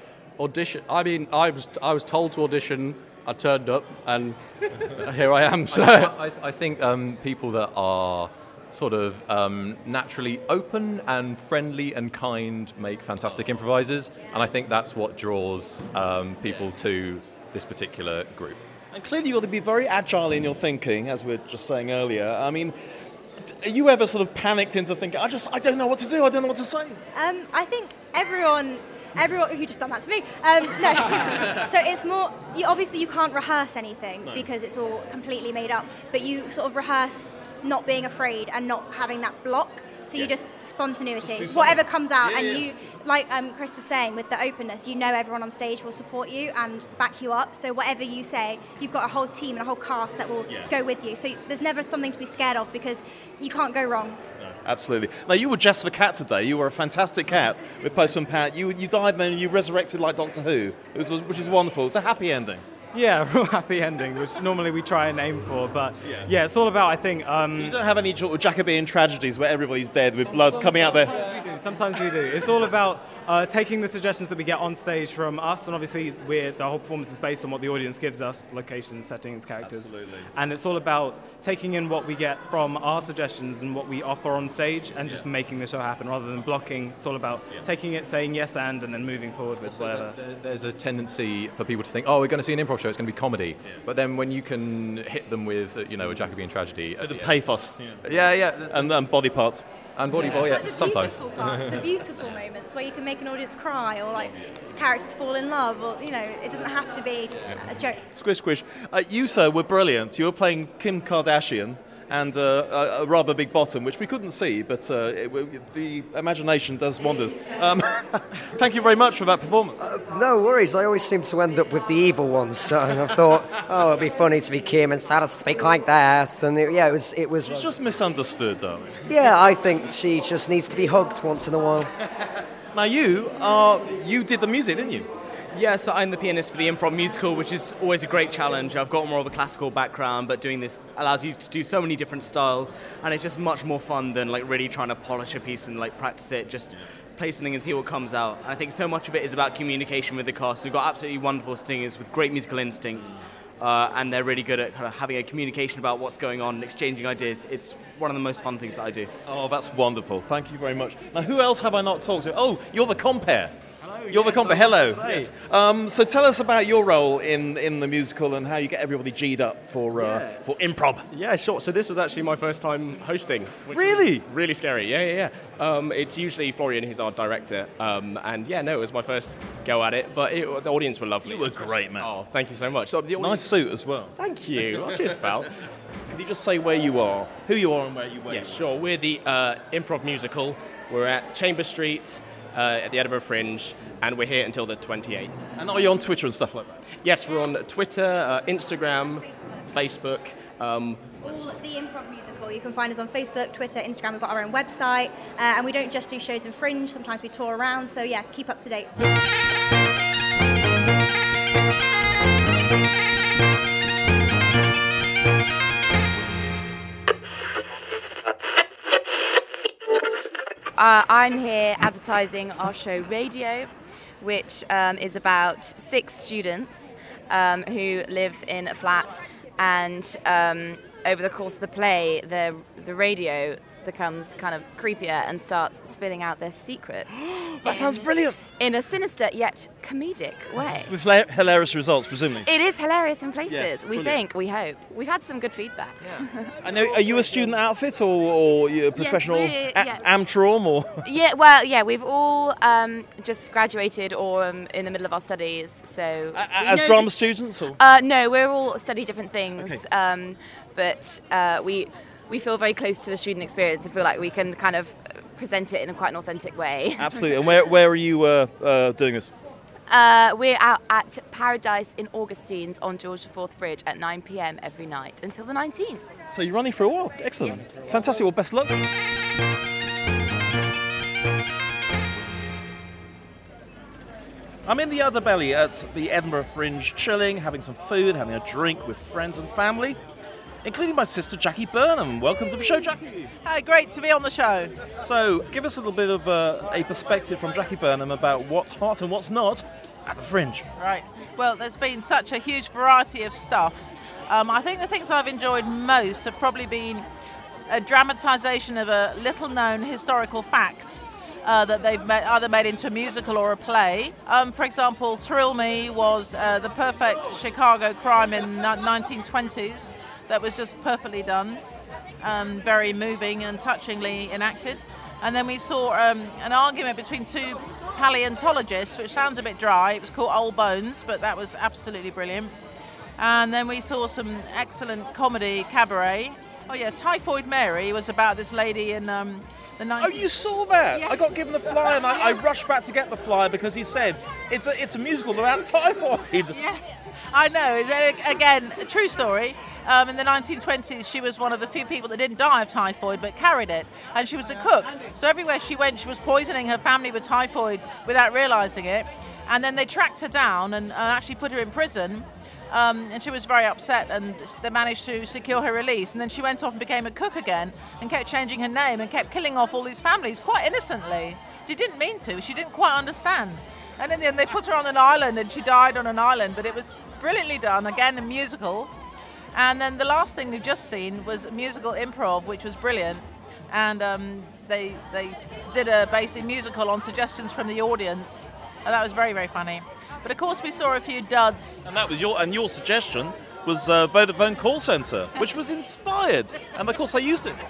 audition. I mean, I was I was told to audition I turned up and here I am. So I, I, I think um, people that are sort of um, naturally open and friendly and kind make fantastic improvisers, and I think that's what draws um, people to this particular group. And clearly, you've got to be very agile in your thinking, as we were just saying earlier. I mean, are you ever sort of panicked into thinking, I just, I don't know what to do, I don't know what to say? Um, I think everyone, everyone who just done that to me. Um, no, so it's more. You, obviously, you can't rehearse anything No. because it's all completely made up. But you sort of rehearse not being afraid and not having that block. So you just spontaneity, Just whatever comes out, Yeah, and yeah. you, like um, Chris was saying, with the openness, you know everyone on stage will support you and back you up. So whatever you say, you've got a whole team and a whole cast that will Yeah. go with you. So there's never something to be scared of because you can't go wrong. Absolutely. Now, you were Jess the Cat today. You were a fantastic cat with Postman Pat. You, you died, then and you resurrected like Doctor Who, was, which is wonderful. It's a happy ending. Yeah, real happy ending, which normally we try and aim for. But yeah, it's all about, I think. Um, You don't have any sort of Jacobean tragedies where everybody's dead with blood coming out there. Sometimes we do. Sometimes we do. It's all about uh, taking the suggestions that we get on stage from us, and obviously, we're, the whole performance is based on what the audience gives us locations, settings, characters. Absolutely. And it's all about taking in what we get from our suggestions and what we offer on stage and just making the show happen rather than blocking. It's all about taking it, saying yes and, and then moving forward with whatever. There- There's a tendency for people to think, oh, we're going to see an improv show, it's going to be comedy. But then when you can hit them with, uh, you know, a Jacobean tragedy. The pathos. Yeah, yeah. And, and body parts. And body, yeah, yeah the sometimes. beautiful parts, the beautiful moments where you can make an audience cry or like characters fall in love or you know it doesn't have to be just a joke. Squish, squish. Uh, you, sir, were brilliant. You were playing Kim Kardashian and uh, a, rather big bottom, which we couldn't see, but uh, it, the imagination does wonders. Um, thank you very much for that performance. No worries, I always seem to end up with the evil ones, so I thought, oh, it'd be funny to be Kim and Sarah speak like that, and it, yeah, it was, it was. It's just misunderstood, darling. Yeah, I think she just needs to be hugged once in a while. Now you are you did the music, didn't you? Yeah, so I'm the pianist for the improv musical, which is always a great challenge. I've got more of a classical background, but doing this allows you to do so many different styles, and it's just much more fun than like really trying to polish a piece and like practice it. Just play something and see what comes out. And I think so much of it is about communication with the cast. We've got absolutely wonderful singers with great musical instincts. Uh, and they're really good at kind of having a communication about what's going on and exchanging ideas. It's one of the most fun things that I do. Oh, that's wonderful. Thank you very much. Now, who else have I not talked to? Oh, you're the compere. Hello. You're the compere. Hello. Yes. Um, so tell us about your role in, in the musical and how you get everybody G'd up for uh, Yes. for improv. Yeah, sure. So this was actually my first time hosting. Which Really? really scary. Yeah, yeah, yeah. Um, it's usually Florian who's our director. Um, and yeah, no, it was my first go at it, but it, the audience were lovely. You were great, man. Oh, thank you so much. So the Nice suit as well. Thank you. Oh, cheers, pal. Can you just say where you are, who you are, and where you were? Yeah, sure. We're the uh, improv musical. We're at Chamber Street uh, at the Edinburgh Fringe, and we're here until the 28th. And are you on Twitter and stuff like that? Yes, we're on Twitter, uh, Instagram, Facebook. Um, All the improv musical. You can find us on Facebook, Twitter, Instagram. We've got our own website, uh, and we don't just do shows in Fringe. Sometimes we tour around. So yeah, keep up to date. Uh, I'm here advertising our show Radio, which um, is about six students um, who live in a flat, and um, over the course of the play, the the radio becomes kind of creepier and starts spilling out their secrets. That sounds brilliant. In a sinister yet comedic way. With hila- hilarious results, presumably. It is hilarious in places. Yes, we brilliant. think, we hope. We've had some good feedback. I know. Are you a student outfit or, or you a professional we're- a- yeah. Amtrom or? yeah, well, yeah, we've all um, just graduated or um, in the middle of our studies. So we as drama students or? Uh, no, we're all study different things, Okay. um, but uh, we we feel very close to the student experience and feel like we can kind of present it in a quite an authentic way. Absolutely. And where, where are you uh, uh, doing this? Uh, we're out at Paradise in Augustine's on George IV Bridge at 9 p.m. every night until the 19th. So you're running for a while. Excellent. Fantastic. Well, best luck. I'm in the underbelly at the Edinburgh Fringe, chilling, having some food, having a drink with friends and family. Including my sister Jackie Burnham. Welcome to the show, Jackie. Hi, great to be on the show. So, give us a little bit of uh, a perspective from Jackie Burnham about what's hot and what's not at the Fringe. Right. Well, there's been such a huge variety of stuff. Um, I think the things I've enjoyed most have probably been a dramatisation of a little known historical fact. Uh, that they've made, either made into a musical or a play. Um, for example, Thrill Me was uh, the perfect Chicago crime in the 1920s that was just perfectly done, um, very moving and touchingly enacted. And then we saw um, an argument between two paleontologists, which sounds a bit dry. It was called Old Bones, but that was absolutely brilliant. And then we saw some excellent comedy cabaret. Oh yeah, Typhoid Mary was about this lady in um, the 19- Oh, you saw that? I got given the flyer and I, I rushed back to get the flyer because he said it's a, it's a musical about typhoid. Yeah, I know. It's again a true story. Um, in the 1920s, she was one of the few people that didn't die of typhoid but carried it, and she was a cook. So everywhere she went, she was poisoning her family with typhoid without realizing it. And then they tracked her down and uh, actually put her in prison. Um, and she was very upset, and they managed to secure her release. And then she went off and became a cook again, and kept changing her name and kept killing off all these families quite innocently. She didn't mean to. She didn't quite understand. And in the end, they put her on an island, and she died on an island. But it was brilliantly done. Again, a musical. And then the last thing we've just seen was musical improv, which was brilliant. And um, they they did a basic musical on suggestions from the audience, and that was very very funny. But of course, we saw a few duds. And that was your and your suggestion was uh, Vodafone call centre, which was inspired, and of course I used it.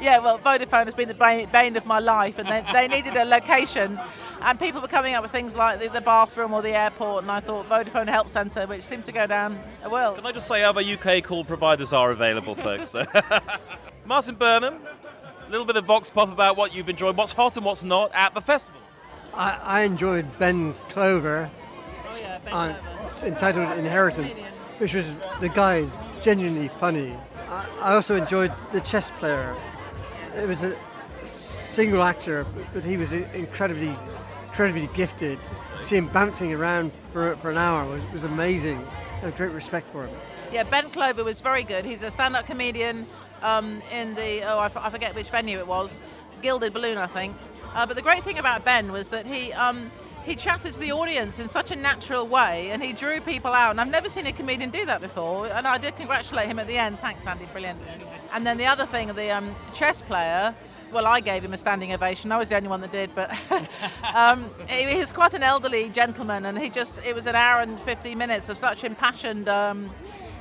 Yeah, well, Vodafone has been the ba- bane of my life, and they, they needed a location, and people were coming up with things like the, the bathroom or the airport, and I thought Vodafone Help Centre, which seemed to go down well. Can I just say other UK call providers are available, folks? Martin Burnham, a little bit of vox pop about what you've enjoyed, what's hot and what's not at the festival. I, I enjoyed Ben Clover, oh, uh, on, entitled Inheritance, which was the guy is genuinely funny. I, I also enjoyed the chess player. It was a single actor, but he was incredibly, incredibly gifted. See him bouncing around for, for an hour was, was amazing. I great respect for him. Yeah, Ben Clover was very good. He's a stand-up comedian um, in the oh I, f- I forget which venue it was, Gilded Balloon I think. Uh, but the great thing about Ben was that he um, he chatted to the audience in such a natural way, and he drew people out. And I've never seen a comedian do that before. And I did congratulate him at the end. Thanks, Andy, brilliant. And then the other thing, the um, chess player. Well, I gave him a standing ovation. I was the only one that did, but um, he, was quite an elderly gentleman, and he just—it was an hour and 15 minutes of such impassioned um,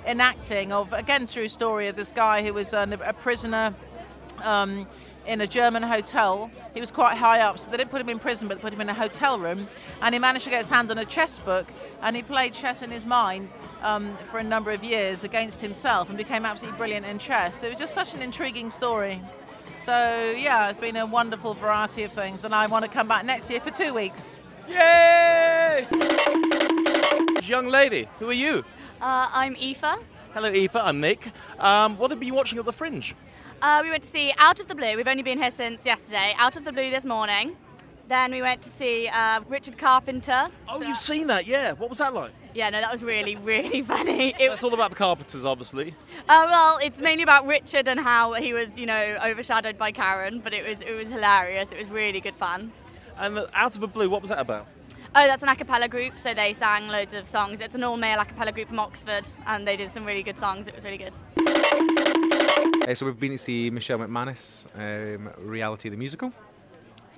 enacting of again true story of this guy who was an, a prisoner um, in a German hotel. He was quite high up, so they didn't put him in prison, but they put him in a hotel room. And he managed to get his hand on a chess book, and he played chess in his mind um, for a number of years against himself, and became absolutely brilliant in chess. It was just such an intriguing story. So yeah, it's been a wonderful variety of things, and I want to come back next year for two weeks. Yay! Young lady, who are you? Uh, I'm Aoife. Hello, Aoife. I'm Nick. Um, what have you been watching at the Fringe? Uh, we went to see Out of the Blue. We've only been here since yesterday. Out of the Blue this morning. Then we went to see uh, Richard Carpenter. Oh, you've seen that? Yeah. What was that like? Yeah, no, that was really, really funny. It, That's all about the Carpenters, obviously. uh, well, it's mainly about Richard and how he was, you know, overshadowed by Karen, but it was it was hilarious. It was really good fun. And the, Out of the Blue, what was that about? Oh, that's an a cappella group, so they sang loads of songs. It's an all male a cappella group from Oxford, and they did some really good songs. It was really good. Uh, so we've been to see Michelle McManus, um, Reality the Musical.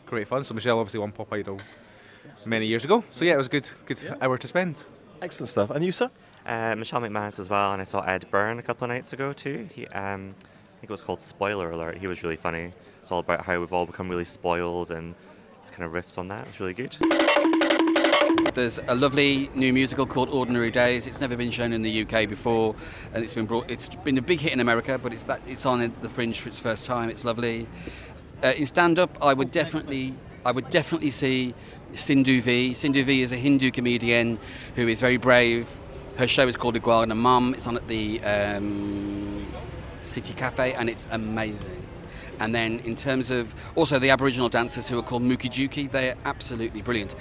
Great fun. So Michelle obviously won Pop Idol many years ago. So yeah, it was a good, good hour to spend. Excellent stuff. And you, sir? Uh, Michelle McManus as well, and I saw Ed Byrne a couple of nights ago too. He, um, I think it was called Spoiler Alert. He was really funny. It's all about how we've all become really spoiled, and it's kind of riffs on that. It's really good. There's a lovely new musical called Ordinary Days. It's never been shown in the UK before, and it's been brought. It's been a big hit in America, but it's that it's on the Fringe for its first time. It's lovely. Uh, in stand-up, I would definitely, I would definitely see Sindhu Vee. Sindhu Vee is a Hindu comedian who is very brave. Her show is called Iguana Mum. It's on at the um, City Cafe, and it's amazing. And then in terms of also the Aboriginal dancers who are called Muki Juki, they're absolutely brilliant.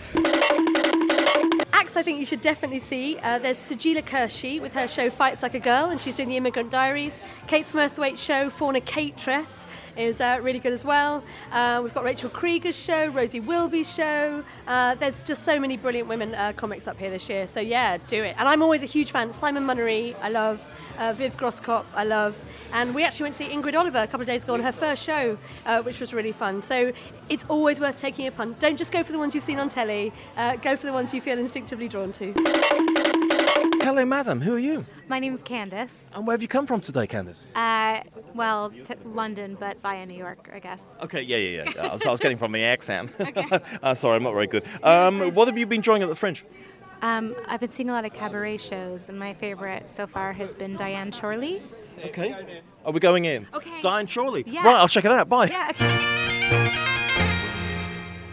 acts I think you should definitely see. Uh, there's Sajeela Kershi with her show Fights Like a Girl, and she's doing the Immigrant Diaries. Kate Smurthwaite's show Fauna Fornicatress is uh, really good as well. Uh, we've got Rachel Creeger's show, Rosie Wilby's show. Uh, there's just so many brilliant women uh, comics up here this year. So yeah, do it. And I'm always a huge fan. Simon Munnery, I love. Uh, Viv Groskop, I love. And we actually went to see Ingrid Oliver a couple of days ago on her first show, uh, which was really fun. So it's always worth taking a punt. Don't just go for the ones you've seen on telly. Go for the ones you feel instinctively drawn to. Hello, madam. Who are you? My name's Candace. And where have you come from today, Candace? Uh, well, t- London, but via New York, I guess. Okay, yeah, yeah, yeah. Uh, so I was getting from the accent. uh, sorry, I'm not very good. Um, what have you been enjoying at the Fringe? Um, I've been seeing a lot of cabaret shows, and my favorite so far has been Diane Chorley. Okay. Are we going in? Okay. Diane Chorley. Yeah. Right, I'll check it out. Bye. Yeah, okay.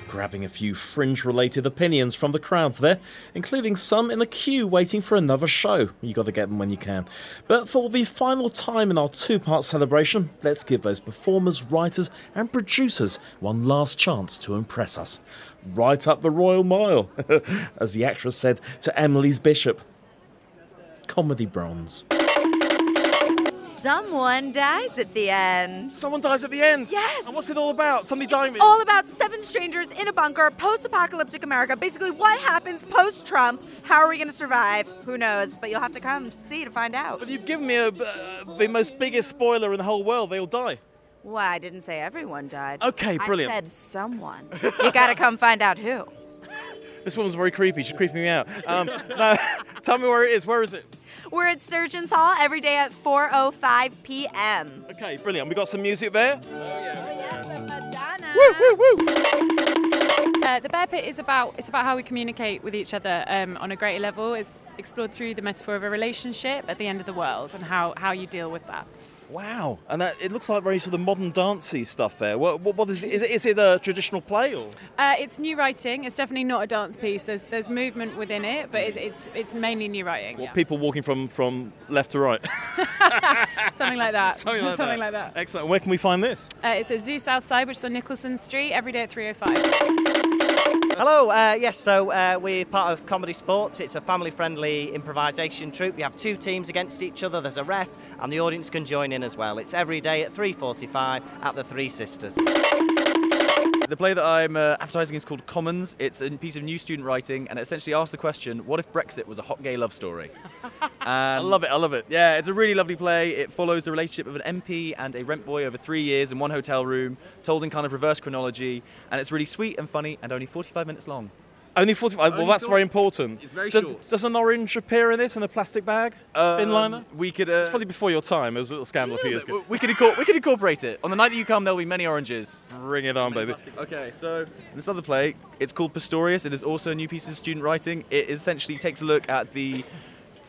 Grabbing a few fringe related opinions from the crowds there, including some in the queue waiting for another show. You got to get them when you can. But for the final time in our two part celebration, let's give those performers, writers, and producers one last chance to impress us. Right up the Royal Mile, as the actress said to Emily's Bishop. Comedy bronze. Someone dies at the end. Someone dies at the end? Yes. And what's it all about? Somebody dying? All about seven strangers in a bunker, post apocalyptic America. Basically, what happens post Trump? How are we going to survive? Who knows? But you'll have to come see to find out. But you've given me a, uh, the most biggest spoiler in the whole world. They all die. Well, I didn't say everyone died. Okay, brilliant. I said someone. you got to come find out who. This woman's very creepy. She's creeping me out. Um, no, tell me where it is. Where is it? We're at Surgeons Hall every day at 4:05 p.m. Okay, brilliant. We got some music there. Oh yeah. Madonna. Woo woo Uh, the Bear Pit is about it's about how we communicate with each other um, on a greater level. It's explored through the metaphor of a relationship at the end of the world and how, how you deal with that. Wow, and that, it looks like very sort of modern dancey stuff there. What, what, what is it? Is it, is it a traditional play or? Uh, it's new writing. It's definitely not a dance piece. There's there's movement within it, but it's it's, it's mainly new writing. Well, yeah. people walking from, from left to right. Something like that. Something like Something that. like that. Excellent. Where can we find this? Uh, it's at Zoo Southside, which is on Nicolson Street, every day at 3:05. Hello, uh, yes, so uh, we're part of Comedy Sports. It's a family friendly improvisation troupe. We have two teams against each other, there's a ref, and the audience can join in as well. It's every day at 3.45 at the Three Sisters. The play that I'm uh, advertising is called Commons. It's a piece of new student writing, and it essentially asks the question: What if Brexit was a hot gay love story? I love it. I love it. Yeah, it's a really lovely play. It follows the relationship of an MP and a rent boy over three years in one hotel room, told in kind of reverse chronology, and it's really sweet and funny, and only 45 minutes long. Only 45. well, that's very important. It's very does, short. Does an orange appear in this in a plastic bag? Bin liner? We could. Uh, it's probably before your time. It was a little scandal a few years ago. We could, incor- we could incorporate it. On the night that you come, there'll be many oranges. Bring it on, baby. Okay, so this other play, it's called Pistorius. It is also a new piece of student writing. It essentially takes a look at the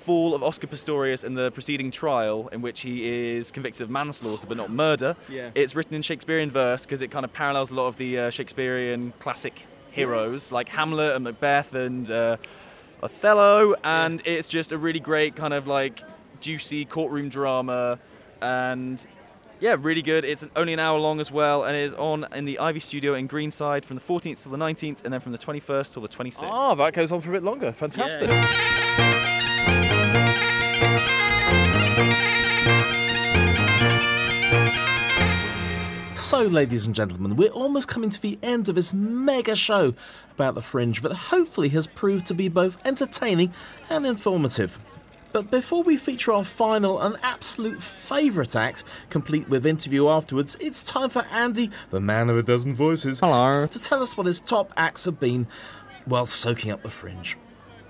fall of Oscar Pistorius and the preceding trial in which he is convicted of manslaughter but not murder. Yeah. It's written in Shakespearean verse because it kind of parallels a lot of the uh, Shakespearean classic heroes like Hamlet and Macbeth and uh, Othello, and it's just a really great kind of like juicy courtroom drama and yeah, really good. It's only an hour long as well, and it is on in the Ivy Studio in Greenside from the 14th till the 19th, and then from the 21st till the 26th. Ah, that goes on for a bit longer. Fantastic. So, ladies and gentlemen, we're almost coming to the end of this mega show about the fringe that hopefully has proved to be both entertaining and informative. But before we feature our final and absolute favourite act, complete with interview afterwards, it's time for Andy, the man of a dozen voices, Hello. to tell us what his top acts have been while soaking up the fringe.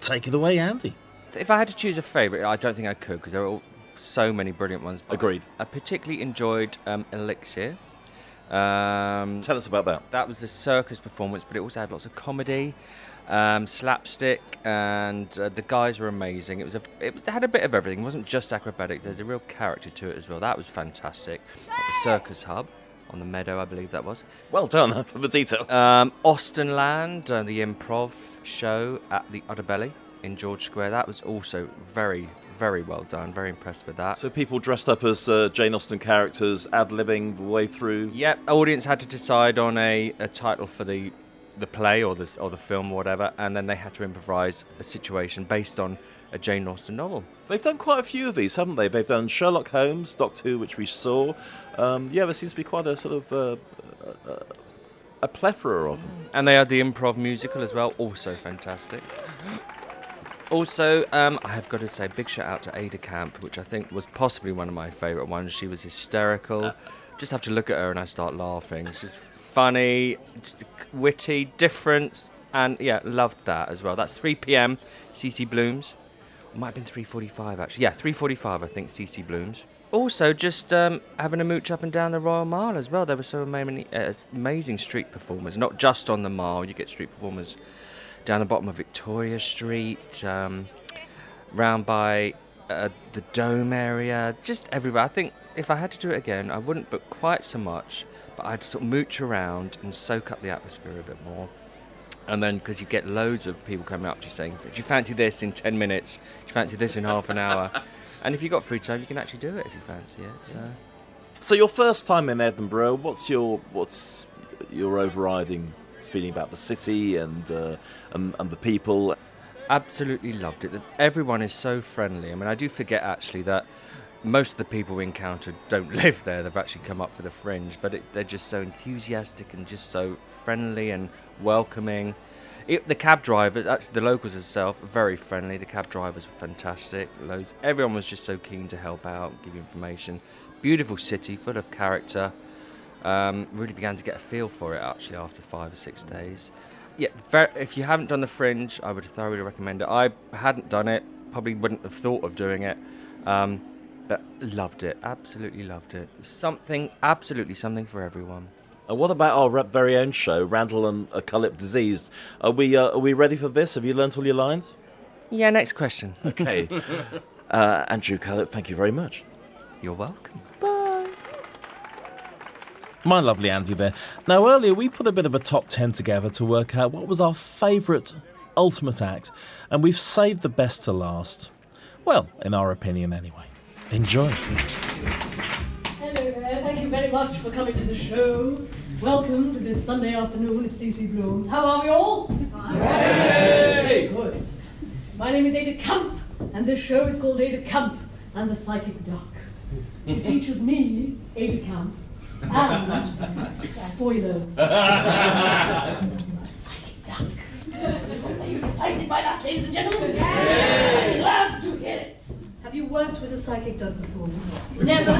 Take it away, Andy. If I had to choose a favourite, I don't think I could because there are all so many brilliant ones. Agreed. I particularly enjoyed um, Elixir. Um, Tell us about that. That was a circus performance, but it also had lots of comedy, um, slapstick, and uh, the guys were amazing. It was a, it had a bit of everything. It wasn't just acrobatic. There's a real character to it as well. That was fantastic. At the Circus Hub on the Meadow, I believe that was. Well done for the detail. Um, Austin Land, uh, the improv show at the Udderbelly in George Square. That was also very, very well done. Very impressed with that. So people dressed up as uh, Jane Austen characters, ad libbing the way through. Yep, audience had to decide on a, a title for the the play or the or the film or whatever, and then they had to improvise a situation based on a Jane Austen novel. They've done quite a few of these, haven't they? They've done Sherlock Holmes, Doctor Who, which we saw. Um, yeah, there seems to be quite a sort of uh, uh, a plethora of them. And they had the improv musical as well, also fantastic. Also, um, I have got to say, big shout out to Ada Campe, which I think was possibly one of my favourite ones. She was hysterical. Just have to look at her and I start laughing. She's funny, witty, different, and yeah, loved that as well. That's 3 p.m. CC Blooms. It might have been 3:45 actually. Yeah, 3:45 I think. CC Blooms. Also, just um, having a mooch up and down the Royal Mile as well. There were so many uh, amazing street performers, not just on the Mile. You get street performers down the bottom of Victoria Street, um, round by uh, the Dome area, just everywhere. I think if I had to do it again, I wouldn't book quite so much, but I'd sort of mooch around and soak up the atmosphere a bit more. And then, because you get loads of people coming up to you saying, Do you fancy this in 10 minutes? Do you fancy this in half an hour? and if you've got free time, you can actually do it if you fancy it. So. So your first time in Edinburgh, what's your what's your overriding feeling about the city and uh, and, and the people? Absolutely loved it. Everyone is so friendly. I mean, I do forget actually that most of the people we encountered don't live there. They've actually come up for the fringe, but it, they're just so enthusiastic and just so friendly and welcoming. It, the cab drivers, actually the locals itself, very friendly. The cab drivers were fantastic. Loads, everyone was just so keen to help out, give information. Beautiful city, full of character. Um, really began to get a feel for it actually after five or six days. Yeah, if you haven't done the Fringe, I would thoroughly recommend it. I hadn't done it, probably wouldn't have thought of doing it, um, but loved it. Absolutely loved it. Something, absolutely something for everyone. And what about our very own show, Randall and a Cullip Diseased? Are we uh, are we ready for this? Have you learnt all your lines? Yeah, next question. Okay. uh, Andrew Cullip, thank you very much. You're welcome. My lovely Andy there. Now, earlier we put a bit of a top 10 together to work out what was our favourite ultimate act, and we've saved the best to last. Well, in our opinion, anyway. Enjoy. Hello there, thank you very much for coming to the show. Welcome to this Sunday afternoon at CC Blooms. How are we all? Yay! Good. My name is Ada Campe, and this show is called Ada Campe and the Psychic Duck. It features me, Ada Campe, and spoilers. Psychic Duck. Are you excited by that, ladies and gentlemen? Yes! Glad to hear it. Have you worked with a psychic duck before? Never.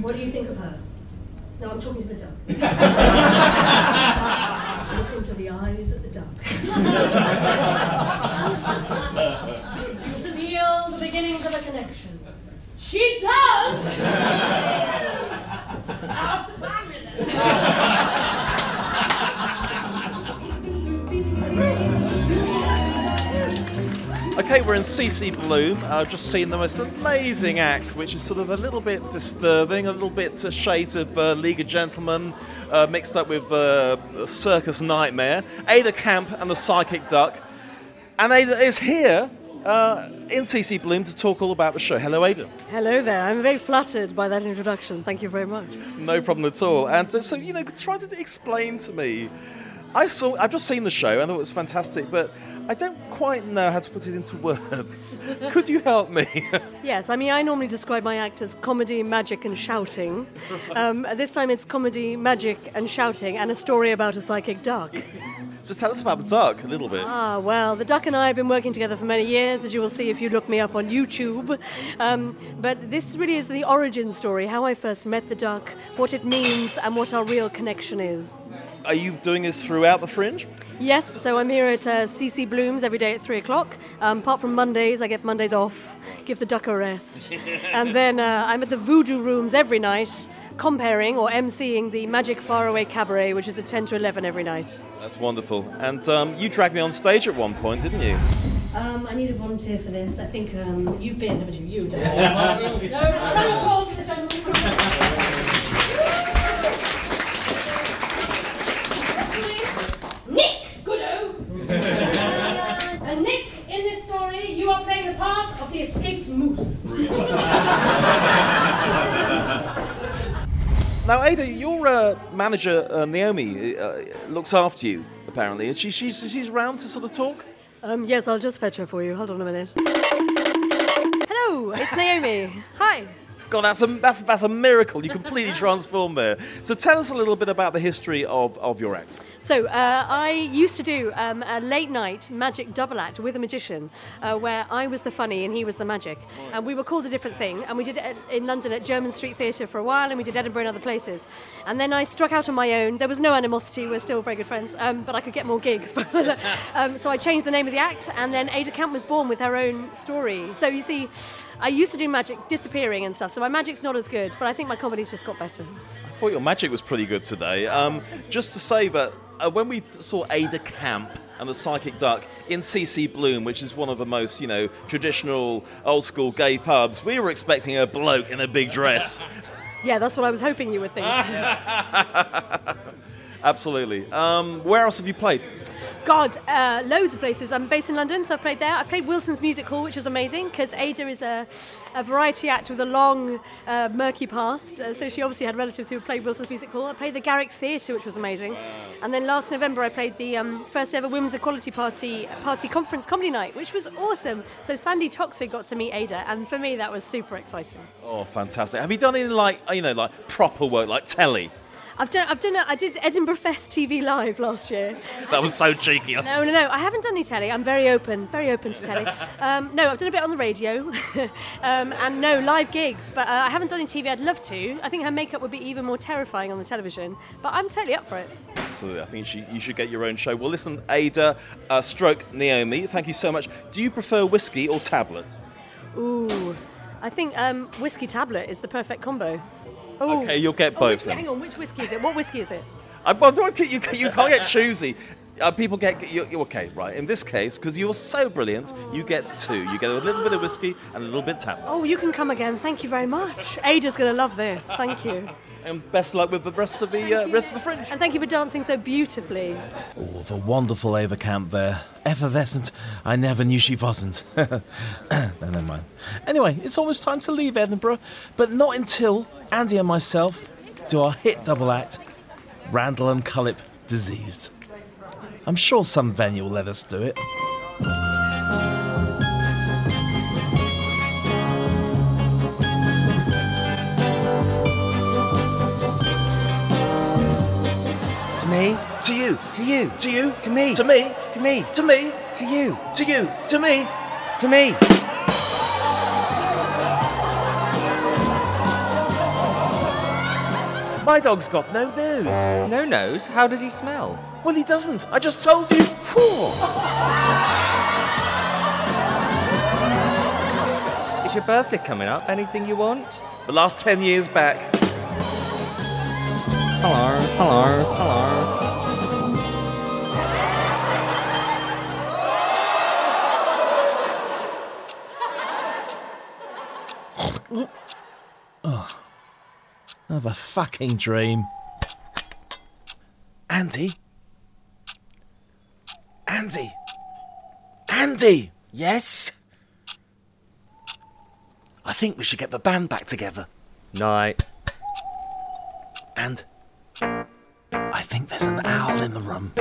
what do you think of her? No, I'm talking to the duck. Look into the eyes of the duck. do you feel the beginnings of a connection? She does! Okay, we're in CC Bloom. I've just seen the most amazing act, which is sort of a little bit disturbing, a little bit uh, shades of uh, League of Gentlemen uh, mixed up with uh, Circus Nightmare. Ada Campe and the Psychic Duck. And Ada is here uh, in CC Bloom to talk all about the show. Hello, Ada. Hello there. I'm very flattered by that introduction. Thank you very much. No problem at all. And uh, so, you know, try to explain to me. I saw. I've just seen the show and it was fantastic, but I don't quite know how to put it into words. Could you help me? Yes, I mean, I normally describe my act as comedy, magic, and shouting. Um, this time it's comedy, magic, and shouting, and a story about a psychic duck. so tell us about the duck a little bit. Ah, well, the duck and I have been working together for many years, as you will see if you look me up on YouTube. Um, but this really is the origin story how I first met the duck, what it means, and what our real connection is. Are you doing this throughout the Fringe? Yes, so I'm here at uh, CC Blooms every day at 3 o'clock. Um, apart from Mondays, I get Mondays off, give the duck a rest. and then uh, I'm at the Voodoo Rooms every night, comparing or emceeing the Magic Faraway Cabaret, which is at 10 to 11 every night. That's wonderful. And um, you dragged me on stage at one point, didn't you? Um, I need a volunteer for this. I think um, you've been, haven't you? You, no, no, no, Nick Goodo! and Nick, in this story, you are playing the part of the escaped moose. Now, Ada, your uh, manager uh, Naomi uh, looks after you. Apparently, she, she's she's around to sort of talk. Um, yes, I'll just fetch her for you. Hold on a minute. Hello, it's Naomi. Hi. God, that's a that's that's a miracle. You completely transformed there. So tell us a little bit about the history of, of your act. So uh, I used to do um, a late night magic double act with a magician, uh, where I was the funny and he was the magic, and we were called a different thing. And we did it in London at Jermyn Street Theatre for a while, and we did Edinburgh and other places. And then I struck out on my own. There was no animosity. We're still very good friends, um, but I could get more gigs. um, so I changed the name of the act, and then Ada Campe was born with her own story. So you see, I used to do magic disappearing and stuff. So my magic's not as good, but I think my comedy's just got better. I thought your magic was pretty good today. Um, just to say that uh, when we th- saw Ada Campe and the Psychic Duck in CC Bloom, which is one of the most, you know, traditional, old school gay pubs, we were expecting a bloke in a big dress. Yeah, that's what I was hoping you would think. Absolutely. Um, where else have you played? God, uh, loads of places. I'm based in London, so I've played there. I played Wilton's Music Hall, which was amazing because Ada is a, a variety act with a long, uh, murky past. Uh, so she obviously had relatives who played Wilton's Music Hall. I played the Garrick Theatre, which was amazing. And then last November, I played the um, first ever Women's Equality Party Party Conference Comedy Night, which was awesome. So Sandi Toksvig got to meet Ada, and for me, that was super exciting. Oh, fantastic. Have you done any, like, you know, like proper work, like telly? I've done, I've done, a, I did Edinburgh Fest TV live last year. That was so cheeky. No, no, no. I haven't done any telly. I'm very open, very open to telly. Um, no, I've done a bit on the radio, um, and no live gigs. But uh, I haven't done any TV. I'd love to. I think her makeup would be even more terrifying on the television. But I'm totally up for it. Absolutely. I think you should, you should get your own show. Well, listen, Ada, uh, stroke Naomi, thank you so much. Do you prefer whiskey or tablet? Ooh, I think um, whiskey tablet is the perfect combo. Ooh. Okay, you'll get Oh, both which, then. hang on, which whiskey is it? What whiskey is it? I, well, don't, you, you can't get choosy. Uh, people get you, you- okay, right? In this case, because you're so brilliant, you get two. You get a little bit of whiskey and a little bit of tablet. Oh, you can come again. Thank you very much. Ada's going to love this. Thank you. And best luck with the rest of the uh, rest of the fringe. And thank you for dancing so beautifully. Oh, the wonderful Ada Campe there. Effervescent. I never knew she wasn't. no, never mind. Anyway, it's almost time to leave Edinburgh, but not until Andy and myself do our hit double act, Randall and Cullip Diseased. I'm sure some venue will let us do it. To me. To you. To you. To you. To me. To me. To me. To me. To you. To you. To me. To me. My dog's got no nose. No nose? How does he smell? Well, he doesn't. I just told you. four. Is your birthday coming up? Anything you want? The last 10 years back. Hello, hello, hello. Oh, have a fucking dream. Andy? Andy? Andy! Yes? I think we should get the band back together. Night. And I think there's an owl in the room.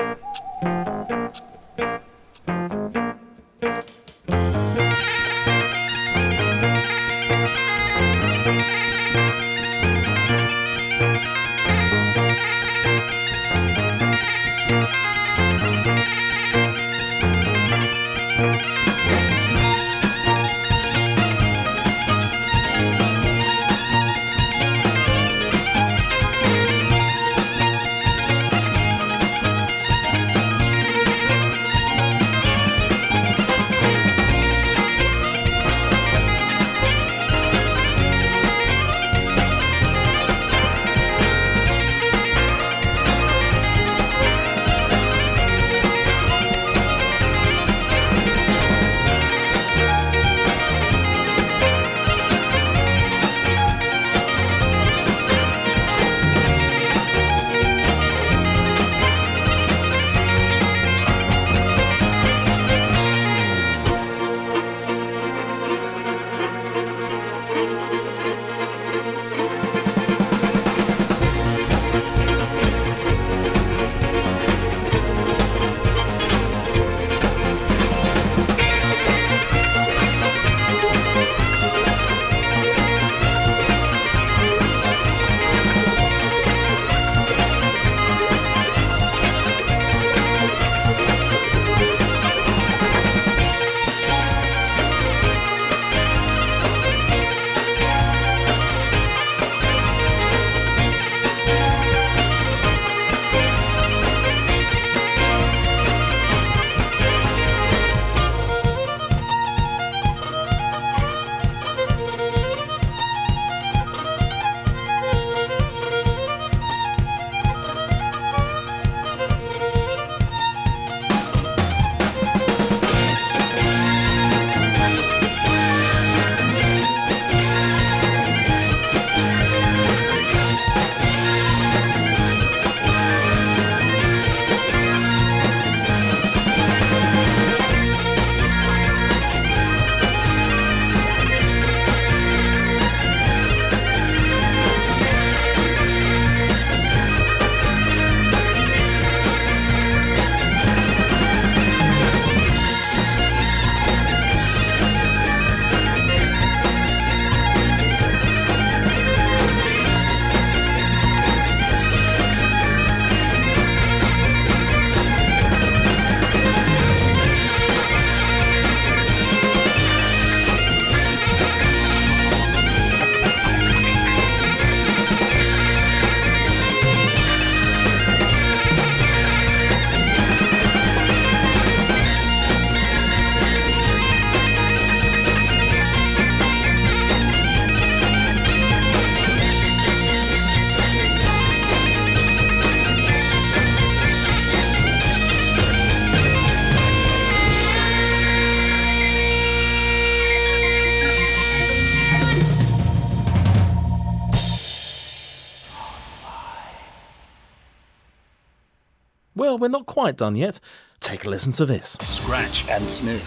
Quite done yet. Take a listen to this. Scratch and sniff.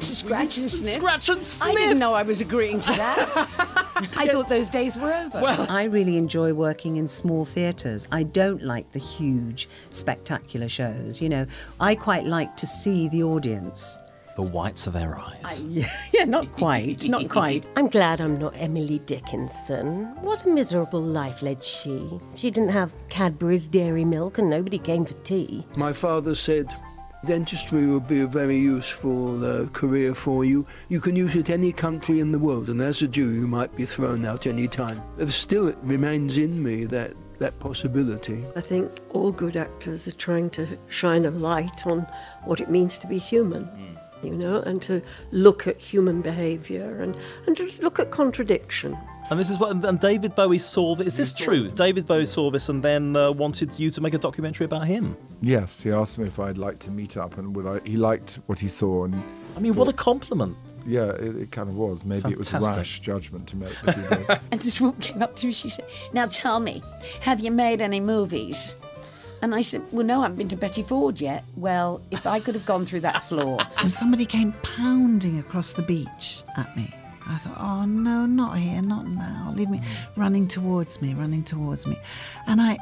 Scratch and sniff. Scratch and I didn't know I was agreeing to that. I thought those days were over. Well, I really enjoy working in small theatres. I don't like the huge, spectacular shows. You know, I quite like to see the audience. The whites of their eyes. yeah, yeah, not quite, not quite. I'm glad I'm not Emily Dickinson. What a miserable life led she. She didn't have Cadbury's dairy milk and nobody came for tea. My father said dentistry would be a very useful uh, career for you. You can use it any country in the world, and as a Jew, you might be thrown out any time. Still, it remains in me that that possibility. I think all good actors are trying to shine a light on what it means to be human. You know, and to look at human behaviour and, and to look at contradiction. And this is what. And David Bowie saw this. Is this true? David Bowie saw this and then uh, wanted you to make a documentary about him. Yes, he asked me if I'd like to meet up, and would I? He liked what he saw, and I mean, what a compliment. Yeah, it, it kind of was. Maybe it was a rash judgment to make. but he did. And this woman came up to me, she said, Now tell me, have you made any movies? And I said, Well, no, I haven't been to Betty Ford yet. Well, if I could have gone through that floor. and somebody came pounding across the beach at me. I thought, oh no, not here, not now. Leave me running towards me, running towards me. And I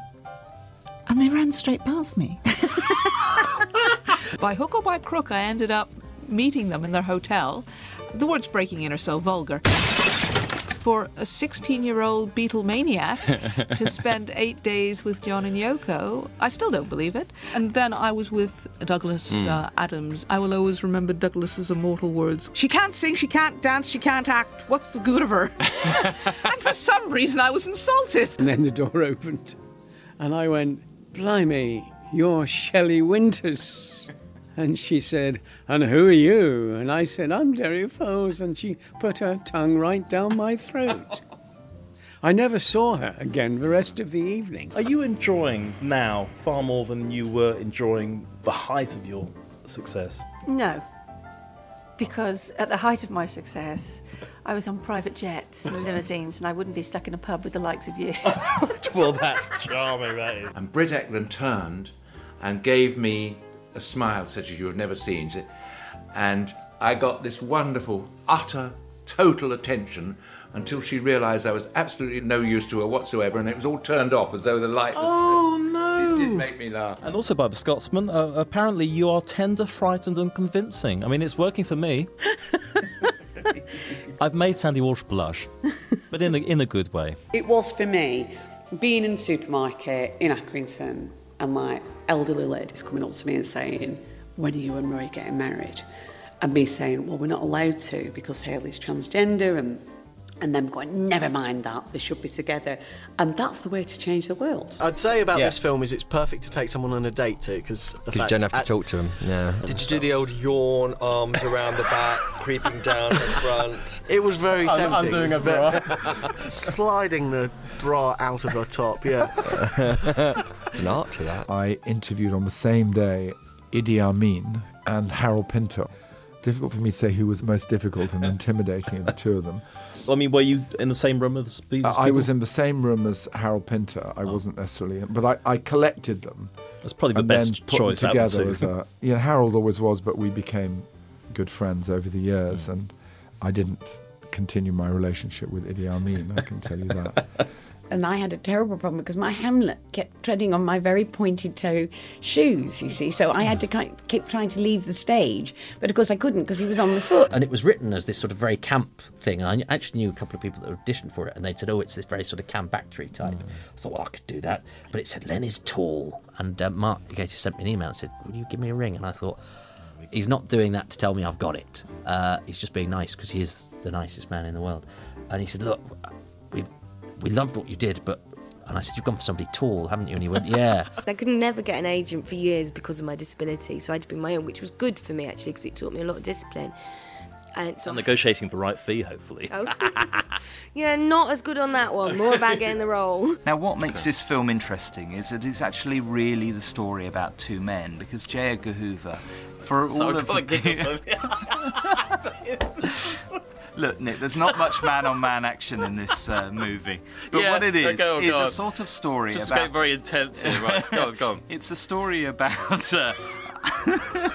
and they ran straight past me. By hook or by crook, I ended up meeting them in their hotel. The words breaking in are so vulgar. For a 16 year old Beatlemaniac to spend eight days with John and Yoko, I still don't believe it. And then I was with Douglas Mm. uh, Adams. I will always remember Douglas's immortal words She can't sing, she can't dance, she can't act. What's the good of her? and for some reason, I was insulted. And then the door opened, and I went, Blimey, you're Shelley Winters. And she said, And who are you? And I said, I'm Derry Foles. And she put her tongue right down my throat. I never saw her again the rest of the evening. Are you enjoying now far more than you were enjoying the height of your success? No. Because at the height of my success, I was on private jets and limousines, and I wouldn't be stuck in a pub with the likes of you. well, that's charming, that is. And Britt Ekland turned and gave me a smile such as you have never seen. And I got this wonderful, utter, total attention until she realised I was absolutely no use to her whatsoever and it was all turned off as though the light was. Oh, no! It did make me laugh. And also by the Scotsman, uh, apparently you are tender, frightened, and convincing. I mean, it's working for me. I've made Sandy Walsh blush, but in a, in a good way. It was for me being in the supermarket in Accrington and like elderly ladies coming up to me and saying, When are you and Roy getting married? And me saying, Well, we're not allowed to because Hayley's transgender and and them going, never mind that, they should be together. And that's the way to change the world. I'd say about Yeah. this film is it's perfect to take someone on a date to because Because you don't have to talk to him. Yeah. Did you do the old yawn, arms around the back, creeping down the front? It was very I'm- I'm doing a bit- sliding the bra out of her top. Yeah. It's an art to that. I interviewed on the same day Idi Amin and Harold Pinter. Difficult for me to say who was the most difficult and intimidating of the two of them. I mean, were you in the same room as these Uh, I was in the same room as Harold Pinter. I wasn't necessarily, but I, I collected them. That's probably the best choice them of the together as a. Yeah, Harold always was, but we became good friends over the Hmm. years, and I didn't continue my relationship with Idi Amin. I can tell you that. And I had a terrible problem because my Hamlet kept treading on my very pointed toe shoes, you see. So I had to kind keep trying to leave the stage. But of course I couldn't because he was on the foot. And it was written as this sort of very camp thing. And I actually knew a couple of people that auditioned for it, and they'd said, "Oh, it's this very sort of camp actory type." I thought, well, I could do that, but it said Len is tall. And uh, Mark Gatiss sent me an email and said, "Will you give me a ring?" And I thought, he's not doing that to tell me I've got it. Uh, he's just being nice because he is the nicest man in the world. And he said, "Look, we we loved what you did, but." And I said, "You've gone for somebody tall, haven't you?" And he went, "Yeah." I could never get an agent for years because of my disability, so I had to be my own, which was good for me actually because it taught me a lot of discipline. And so I'm negotiating the right fee, hopefully. Oh. yeah, not as good on that one. More about getting the role. Now, what makes this film interesting is that it's actually really the story about two men, because J. Edgar Hoover, for So all I've of got to giggle, Look, Nick, there's not much man-on-man action in this uh, movie, but Yeah, what it is okay, oh, is go a sort of story Just about. getting very intense here. Right, go on, go on. It's a story about. Uh,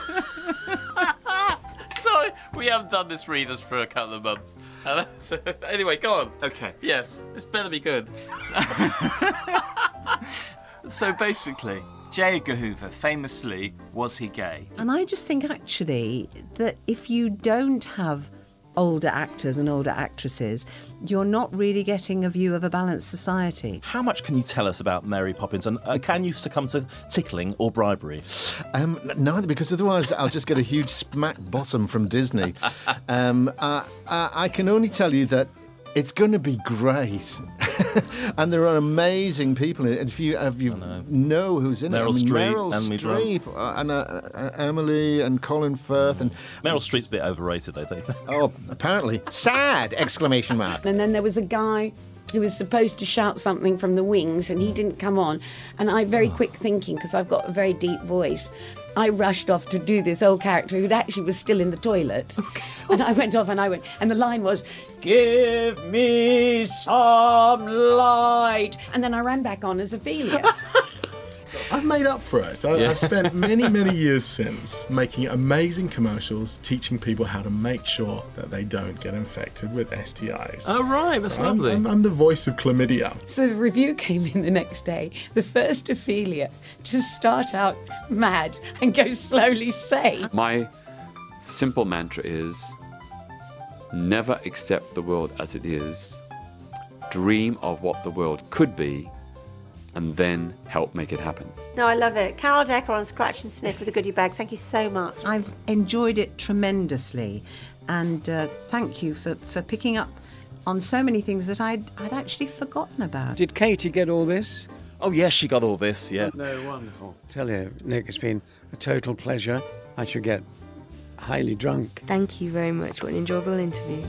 Sorry, we haven't done this readers for a couple of months. Uh, so, anyway, go on. Okay. Yes, this better be good. so basically, J. Edgar Hoover famously was he gay? And I just think actually that if you don't have older actors and older actresses, you're not really getting a view of a balanced society. How much can you tell us about Mary Poppins, and uh, can you succumb to tickling or bribery? Um, neither, because otherwise I'll just get a huge smack bottom from Disney. Um, uh, uh, I can only tell you that it's going to be great, and there are amazing people in it. And if you if you know. who's in Meryl it, I mean, Streep, Meryl Emily Streep, uh, and uh, uh, Emily and Colin Firth, and Meryl Streep's a bit overrated, though. Don't you? oh, apparently sad! Exclamation mark. And then there was a guy who was supposed to shout something from the wings and he didn't come on. And I, very quick thinking, because I've got a very deep voice, I rushed off to do this old character who actually was still in the toilet. And I went off and I went, and the line was, Give me some light. And then I ran back on as Ophelia. I've made up for it. I, Yeah. I've spent many, many years since making amazing commercials teaching people how to make sure that they don't get infected with STIs. Oh, right, that's So I'm- lovely. I'm, I'm the voice of chlamydia. So the review came in the next day. The first Ophelia to start out mad and go slowly sane. My simple mantra is never accept the world as it is, dream of what the world could be, and then help make it happen. No, I love it. Carol Decker on Scratch and Sniff with a goodie bag. Thank you so much. I've enjoyed it tremendously, and uh, thank you for, for picking up on so many things that I'd, I'd actually forgotten about. Did Katie get all this? Oh, yes, she got all this, yeah. No, wonderful. Tell you, Nick, it's been a total pleasure. I should get highly drunk. Thank you very much. What an enjoyable interview.